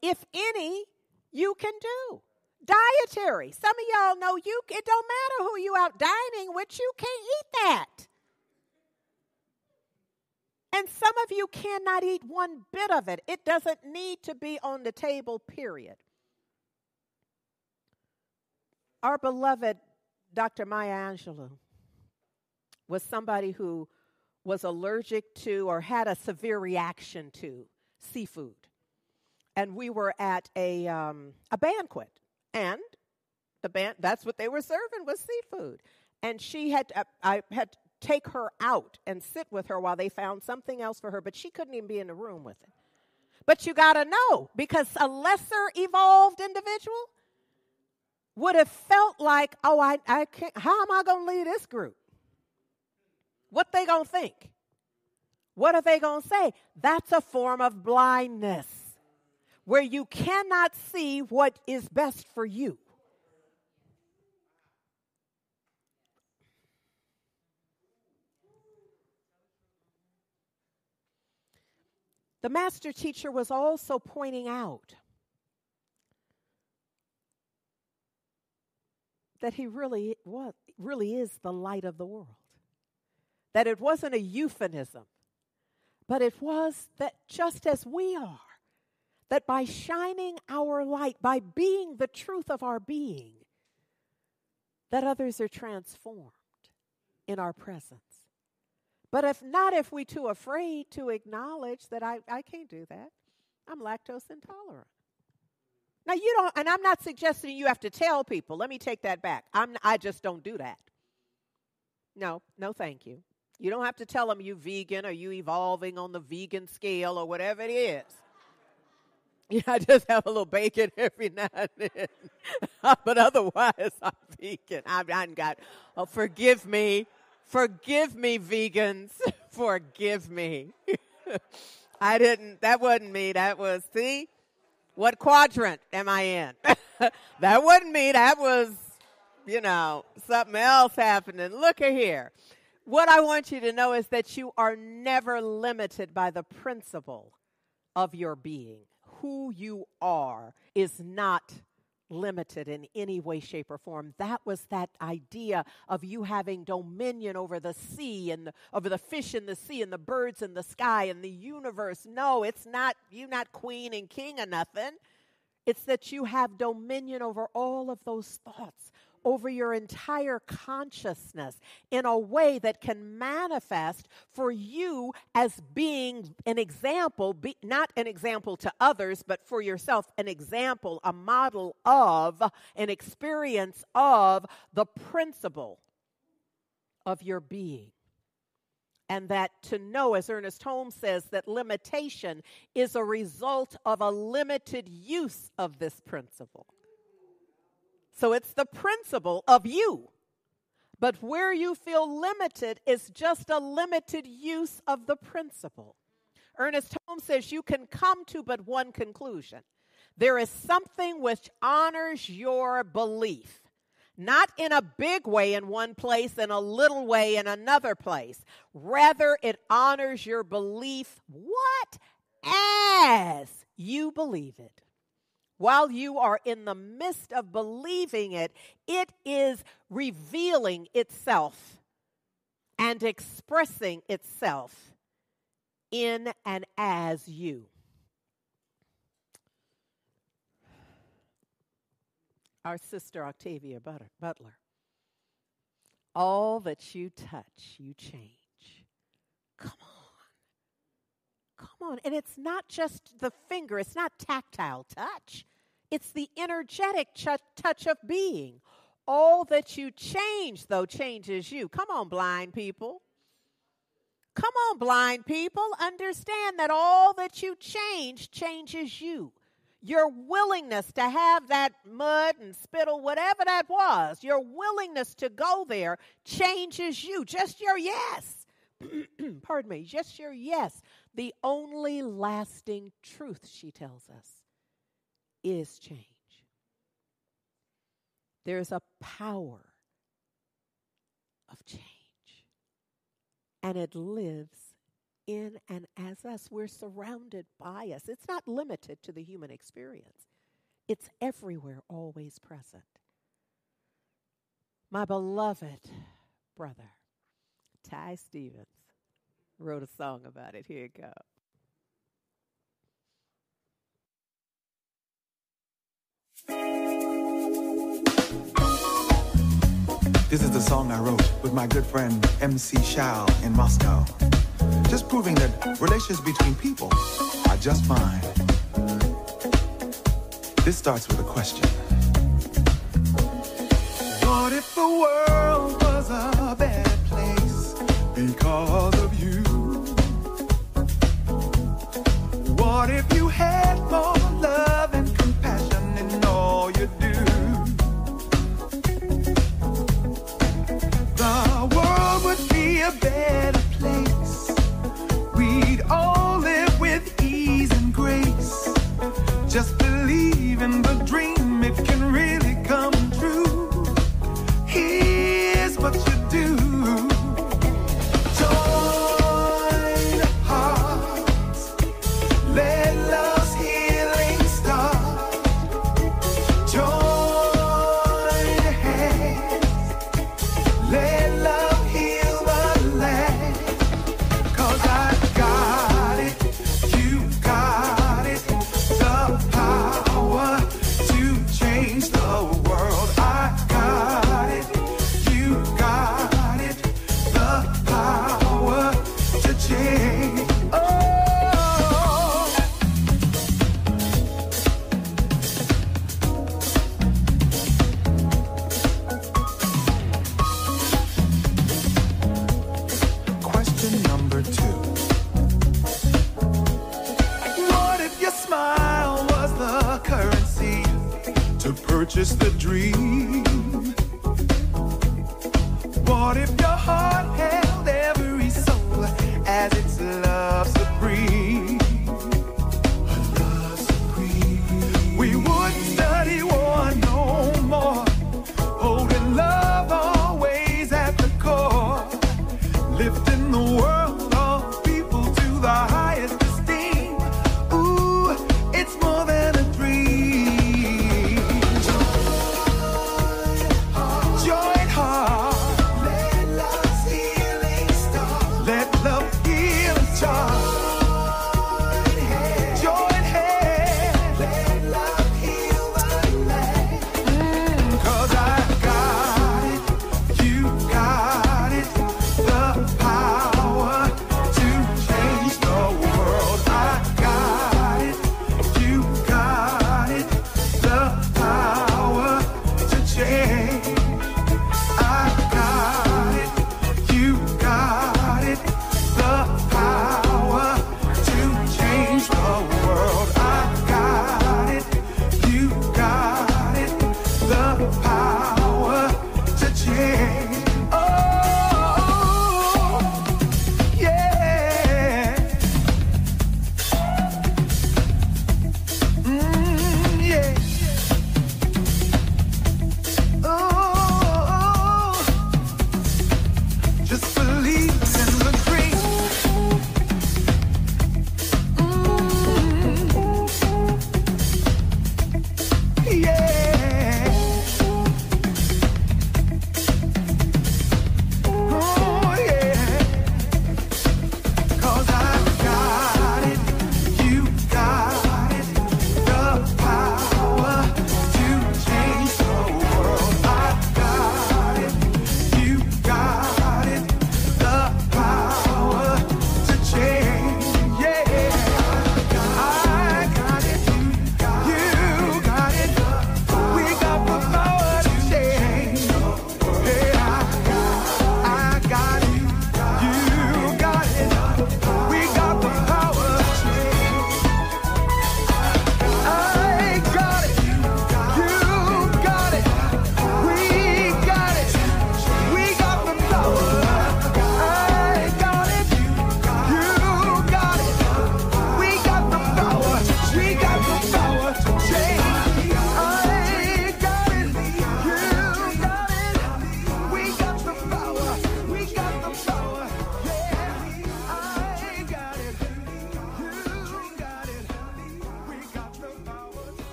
if any, you can do. Dietary. Some of y'all know you it don't matter who you out dining with, you can't eat that. And some of you cannot eat one bit of it. It doesn't need to be on the table, period. Our beloved Dr. Maya Angelou was somebody who was allergic to or had a severe reaction to seafood. And we were at a, um, a banquet and the band that's what they were serving was seafood and she had to, i had take her out and sit with her while they found something else for her but she couldn't even be in the room with it. But you got to know because a lesser evolved individual would have felt like oh i, I can't how am i going to lead this group? What they going to think? What are they going to say? That's a form of blindness where you cannot see what is best for you. The master teacher was also pointing out that he really was, really is the light of the world. That it wasn't a euphemism, but it was that just as we are, that by shining our light, by being the truth of our being, that others are transformed in our presence. But if not, if we too afraid to acknowledge that I, I can't do that, I'm lactose intolerant. Now you don't, and I'm not suggesting you have to tell people. Let me take that back. I'm, I just don't do that. No, no, thank you. You don't have to tell them you vegan or you evolving on the vegan scale or whatever it is. <laughs> Yeah, I just have a little bacon every <laughs> now and then. <laughs> but otherwise, I'm vegan. I've, I've got, oh, forgive me. Forgive me, vegans. <laughs> forgive me. <laughs> I didn't, that wasn't me. That was, see, what quadrant am I in? <laughs> that wasn't me. That was, you know, something else happening. Look at here. What I want you to know is that you are never limited by the principle of your being who you are is not limited in any way, shape, or form. That was that idea of you having dominion over the sea and the, over the fish in the sea and the birds in the sky and the universe. No, it's not you not queen and king or nothing. It's that you have dominion over all of those thoughts, over your entire consciousness in a way that can manifest for you as being an example, be, not an example to others, but for yourself, an example, a model of, an experience of the principle of your being. And that to know, as Ernest Holmes says, that limitation is a result of a limited use of this principle. So it's the principle of you. But where you feel limited is just a limited use of the principle. Ernest Holmes says you can come to but one conclusion there is something which honors your belief, not in a big way in one place and a little way in another place. Rather, it honors your belief what? As you believe it while you are in the midst of believing it, it is revealing itself and expressing itself in and as you. Our sister Octavia Butler. All that you touch, you change. Come on. Come on. And it's not just the finger, it's not tactile touch. It's the energetic ch- touch of being. All that you change, though, changes you. Come on, blind people. Come on, blind people. Understand that all that you change changes you. Your willingness to have that mud and spittle, whatever that was, your willingness to go there changes you. Just your yes. <clears throat> Pardon me, just your yes. The only lasting truth, she tells us, is change. There's a power of change, and it lives in and as us. We're surrounded by us. It's not limited to the human experience, it's everywhere, always present. My beloved brother, Ty Stevens, wrote a song about it. Here you go. This is the song I wrote with my good friend MC Shao in Moscow. Just proving that relations between people are just fine. This starts with a question. What if the world was a bad place because What if you had more love and compassion in all you do? The world would be a better place. We'd all live with ease and grace. Just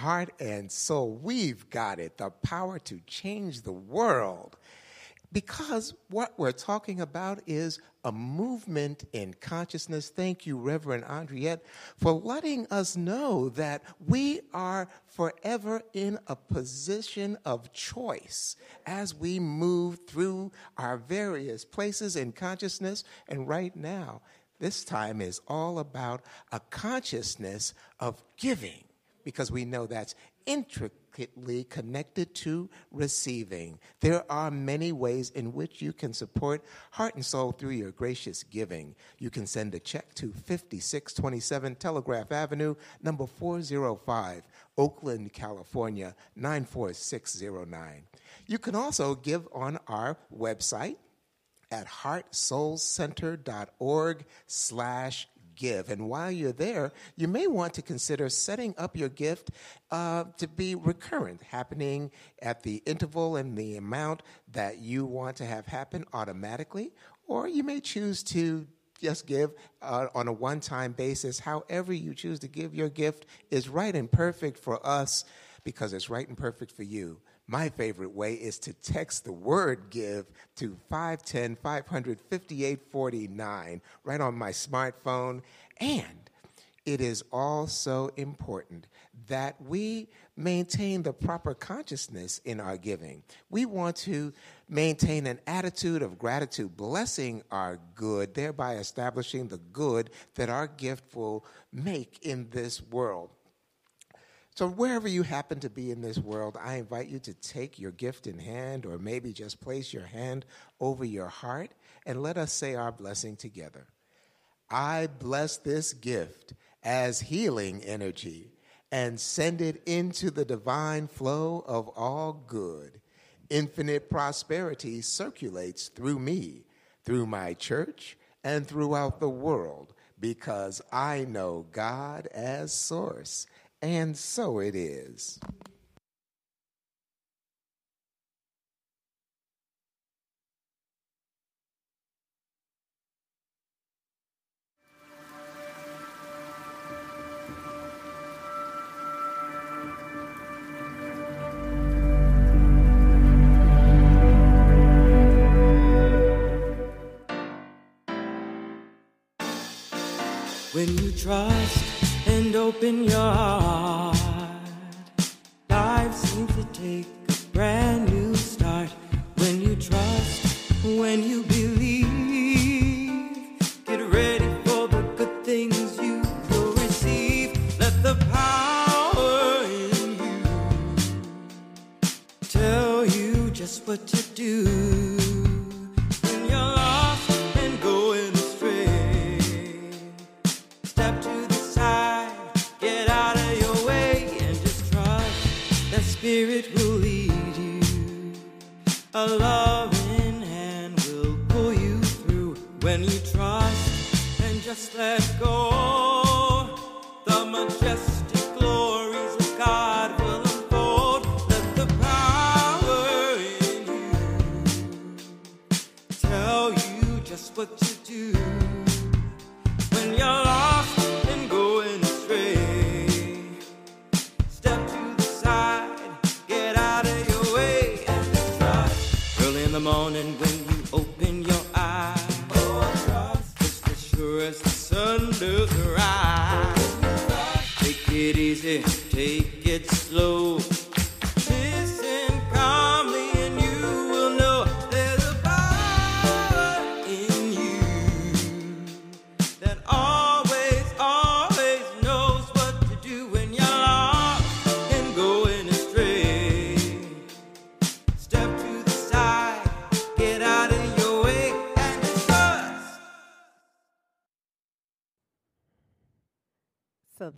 heart and soul. We've got it the power to change the world. Because what we're talking about is a movement in consciousness. Thank you, Reverend Andriette, for letting us know that we are forever in a position of choice as we move through our various places in consciousness. And right now, this time is all about a consciousness of giving because we know that's intricately connected to receiving. There are many ways in which you can support Heart and Soul through your gracious giving. You can send a check to 5627 Telegraph Avenue, number 405, Oakland, California, 94609. You can also give on our website at heartsoulcenter.org slash give. And while you're there, you may want to consider setting up your gift uh, to be recurrent, happening at the interval and the amount that you want to have happen automatically. Or you may choose to just give uh, on a one time basis. However, you choose to give your gift is right and perfect for us because it's right and perfect for you. My favorite way is to text the word give to 510 558 49 right on my smartphone. And it is also important that we maintain the proper consciousness in our giving. We want to maintain an attitude of gratitude, blessing our good, thereby establishing the good that our gift will make in this world. So, wherever you happen to be in this world, I invite you to take your gift in hand or maybe just place your hand over your heart and let us say our blessing together. I bless this gift as healing energy and send it into the divine flow of all good. Infinite prosperity circulates through me, through my church, and throughout the world because I know God as source, and so it is. When you trust and open your heart, life seems to take a brand new start. When you trust, when you believe, get ready for the good things you will receive. Let the power in you tell you just what to do. Go.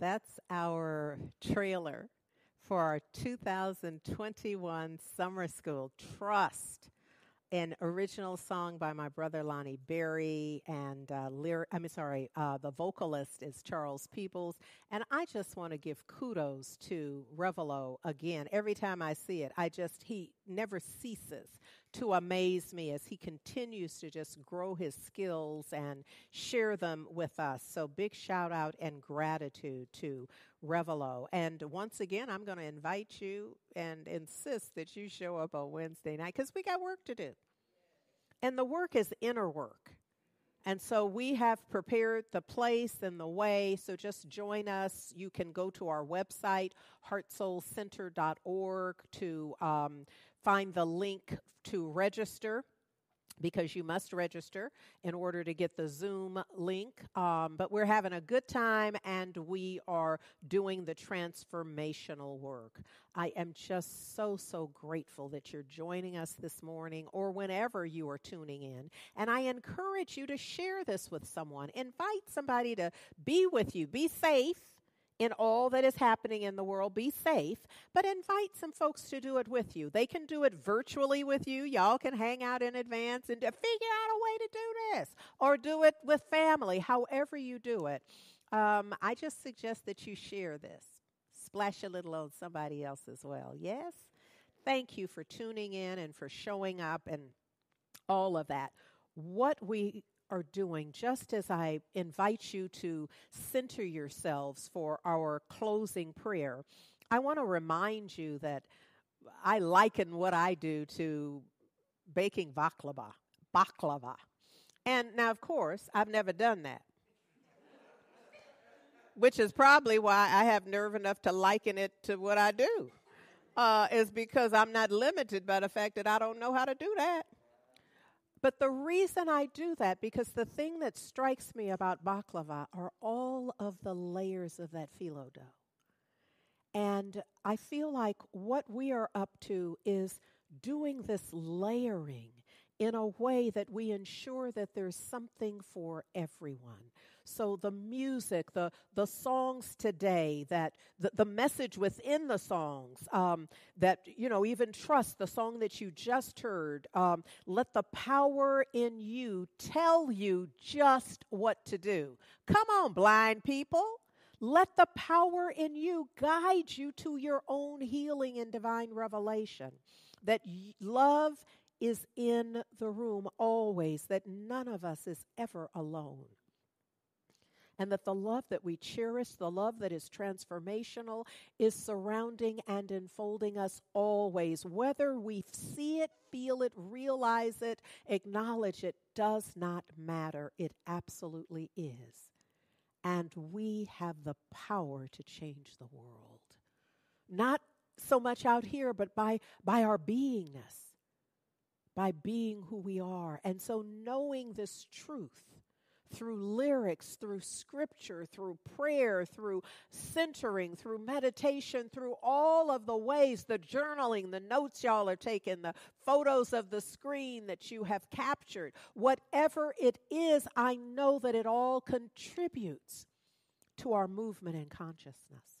That's our trailer for our 2021 summer school Trust, an original song by my brother Lonnie Berry, and uh, lyric. I'm sorry, uh, the vocalist is Charles Peoples, and I just want to give kudos to Revelo again. Every time I see it, I just he never ceases to amaze me as he continues to just grow his skills and share them with us. So, big shout out and gratitude to Revelo. And once again, I'm going to invite you and insist that you show up on Wednesday night because we got work to do. And the work is inner work. And so we have prepared the place and the way. So just join us. You can go to our website, heartsoulcenter.org, to um, find the link to register because you must register in order to get the Zoom link. Um, but we're having a good time and we are doing the transformational work. I am just so, so grateful that you're joining us this morning or whenever you are tuning in. And I encourage you to share this with someone. Invite somebody to be with you. Be safe in all that is happening in the world. Be safe, but invite some folks to do it with you. They can do it virtually with you. Y'all can hang out in advance and figure out a way to do this, or do it with family, however you do it. Um, I just suggest that you share this. Splash a little on somebody else as well. Yes? Thank you for tuning in and for showing up and all of that. What we are doing, just as I invite you to center yourselves for our closing prayer, I want to remind you that I liken what I do to baking baklava. Baklava. And now, of course, I've never done that. Which is probably why I have nerve enough to liken it to what I do. Uh, is because I'm not limited by the fact that I don't know how to do that. But the reason I do that, because the thing that strikes me about baklava are all of the layers of that phyllo dough. And I feel like what we are up to is doing this layering in a way that we ensure that there's something for everyone. So the music, the the songs today, that the, the message within the songs, um, that you know, even trust the song that you just heard. Um, let the power in you tell you just what to do. Come on, blind people. Let the power in you guide you to your own healing and divine revelation. That love is in the room always, that none of us is ever alone. And that the love that we cherish, the love that is transformational, is surrounding and enfolding us always. Whether we see it, feel it, realize it, acknowledge it, does not matter. It absolutely is and we have the power to change the world. Not so much out here, but by, by our beingness, by being who we are. And so, knowing this truth through lyrics, through scripture, through prayer, through centering, through meditation, through all of the ways, the journaling, the notes y'all are taking, the photos of the screen that you have captured, whatever it is, I know that it all contributes to our movement and consciousness.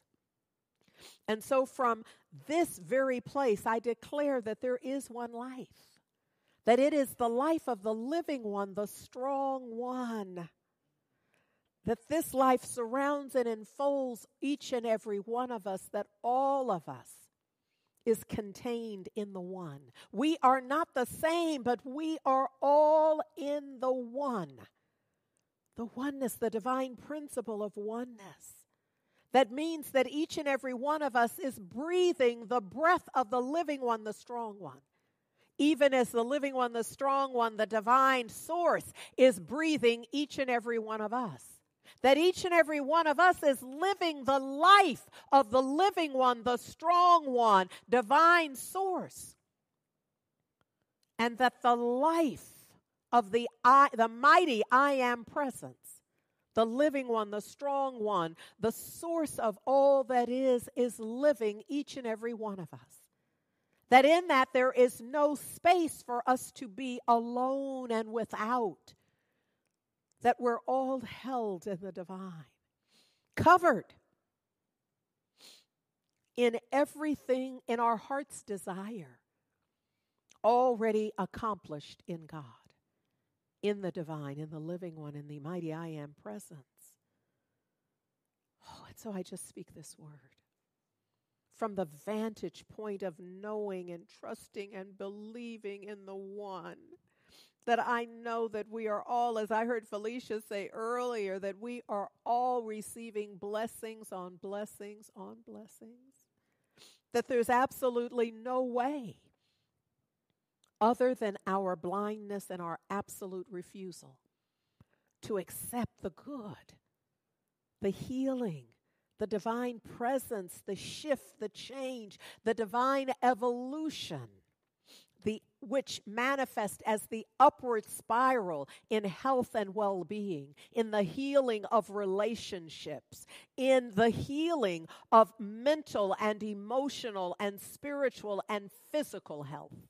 And so, from this very place, I declare that there is one life that it is the life of the living one, the strong one. That this life surrounds and enfolds each and every one of us, that all of us is contained in the one. We are not the same, but we are all in the one. The oneness, the divine principle of oneness. That means that each and every one of us is breathing the breath of the living one, the strong one even as the living one, the strong one, the divine source is breathing each and every one of us. That each and every one of us is living the life of the living one, the strong one, divine source. And that the life of the I, the mighty I am presence, the living one, the strong one, the source of all that is, is living each and every one of us. That in that there is no space for us to be alone and without. That we're all held in the divine, covered in everything in our heart's desire, already accomplished in God, in the divine, in the living one, in the mighty I am presence. Oh, and so I just speak this word from the vantage point of knowing and trusting and believing in the one. That I know that we are all, as I heard Felicia say earlier, that we are all receiving blessings on blessings on blessings. That there's absolutely no way other than our blindness and our absolute refusal to accept the good, the healing, the divine presence, the shift, the change, the divine evolution, the which manifest as the upward spiral in health and well-being, in the healing of relationships, in the healing of mental and emotional and spiritual and physical health.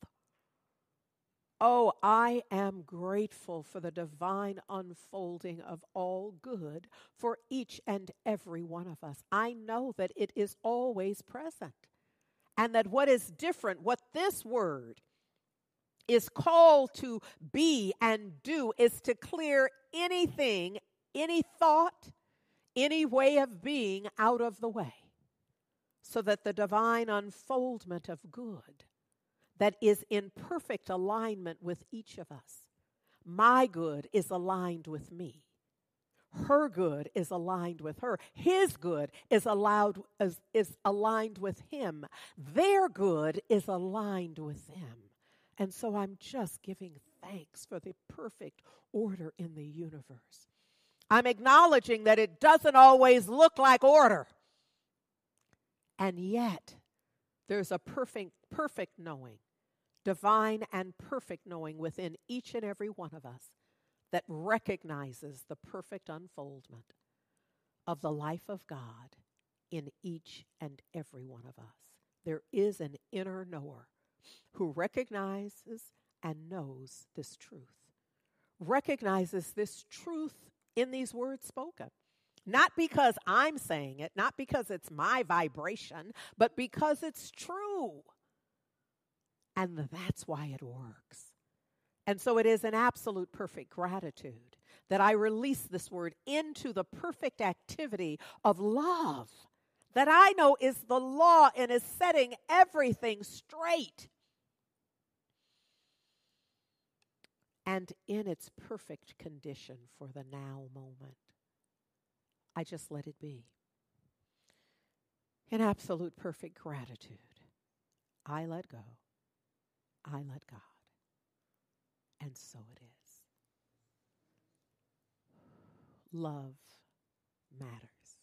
Oh, I am grateful for the divine unfolding of all good for each and every one of us. I know that it is always present. And that what is different, what this word is called to be and do, is to clear anything, any thought, any way of being out of the way, so that the divine unfoldment of good that is in perfect alignment with each of us. My good is aligned with me. Her good is aligned with her. His good is allowed is, is aligned with him. Their good is aligned with them. And so I'm just giving thanks for the perfect order in the universe. I'm acknowledging that it doesn't always look like order. And yet, there's a perfect, perfect knowing, divine and perfect knowing within each and every one of us that recognizes the perfect unfoldment of the life of God in each and every one of us. There is an inner knower who recognizes and knows this truth, recognizes this truth in these words spoken. Not because I'm saying it, not because it's my vibration, but because it's true. And that's why it works. And so it is an absolute perfect gratitude that I release this word into the perfect activity of love that I know is the law and is setting everything straight. And in its perfect condition for the now moment, I just let it be. In absolute perfect gratitude, I let go. I let God. And so it is. Love matters.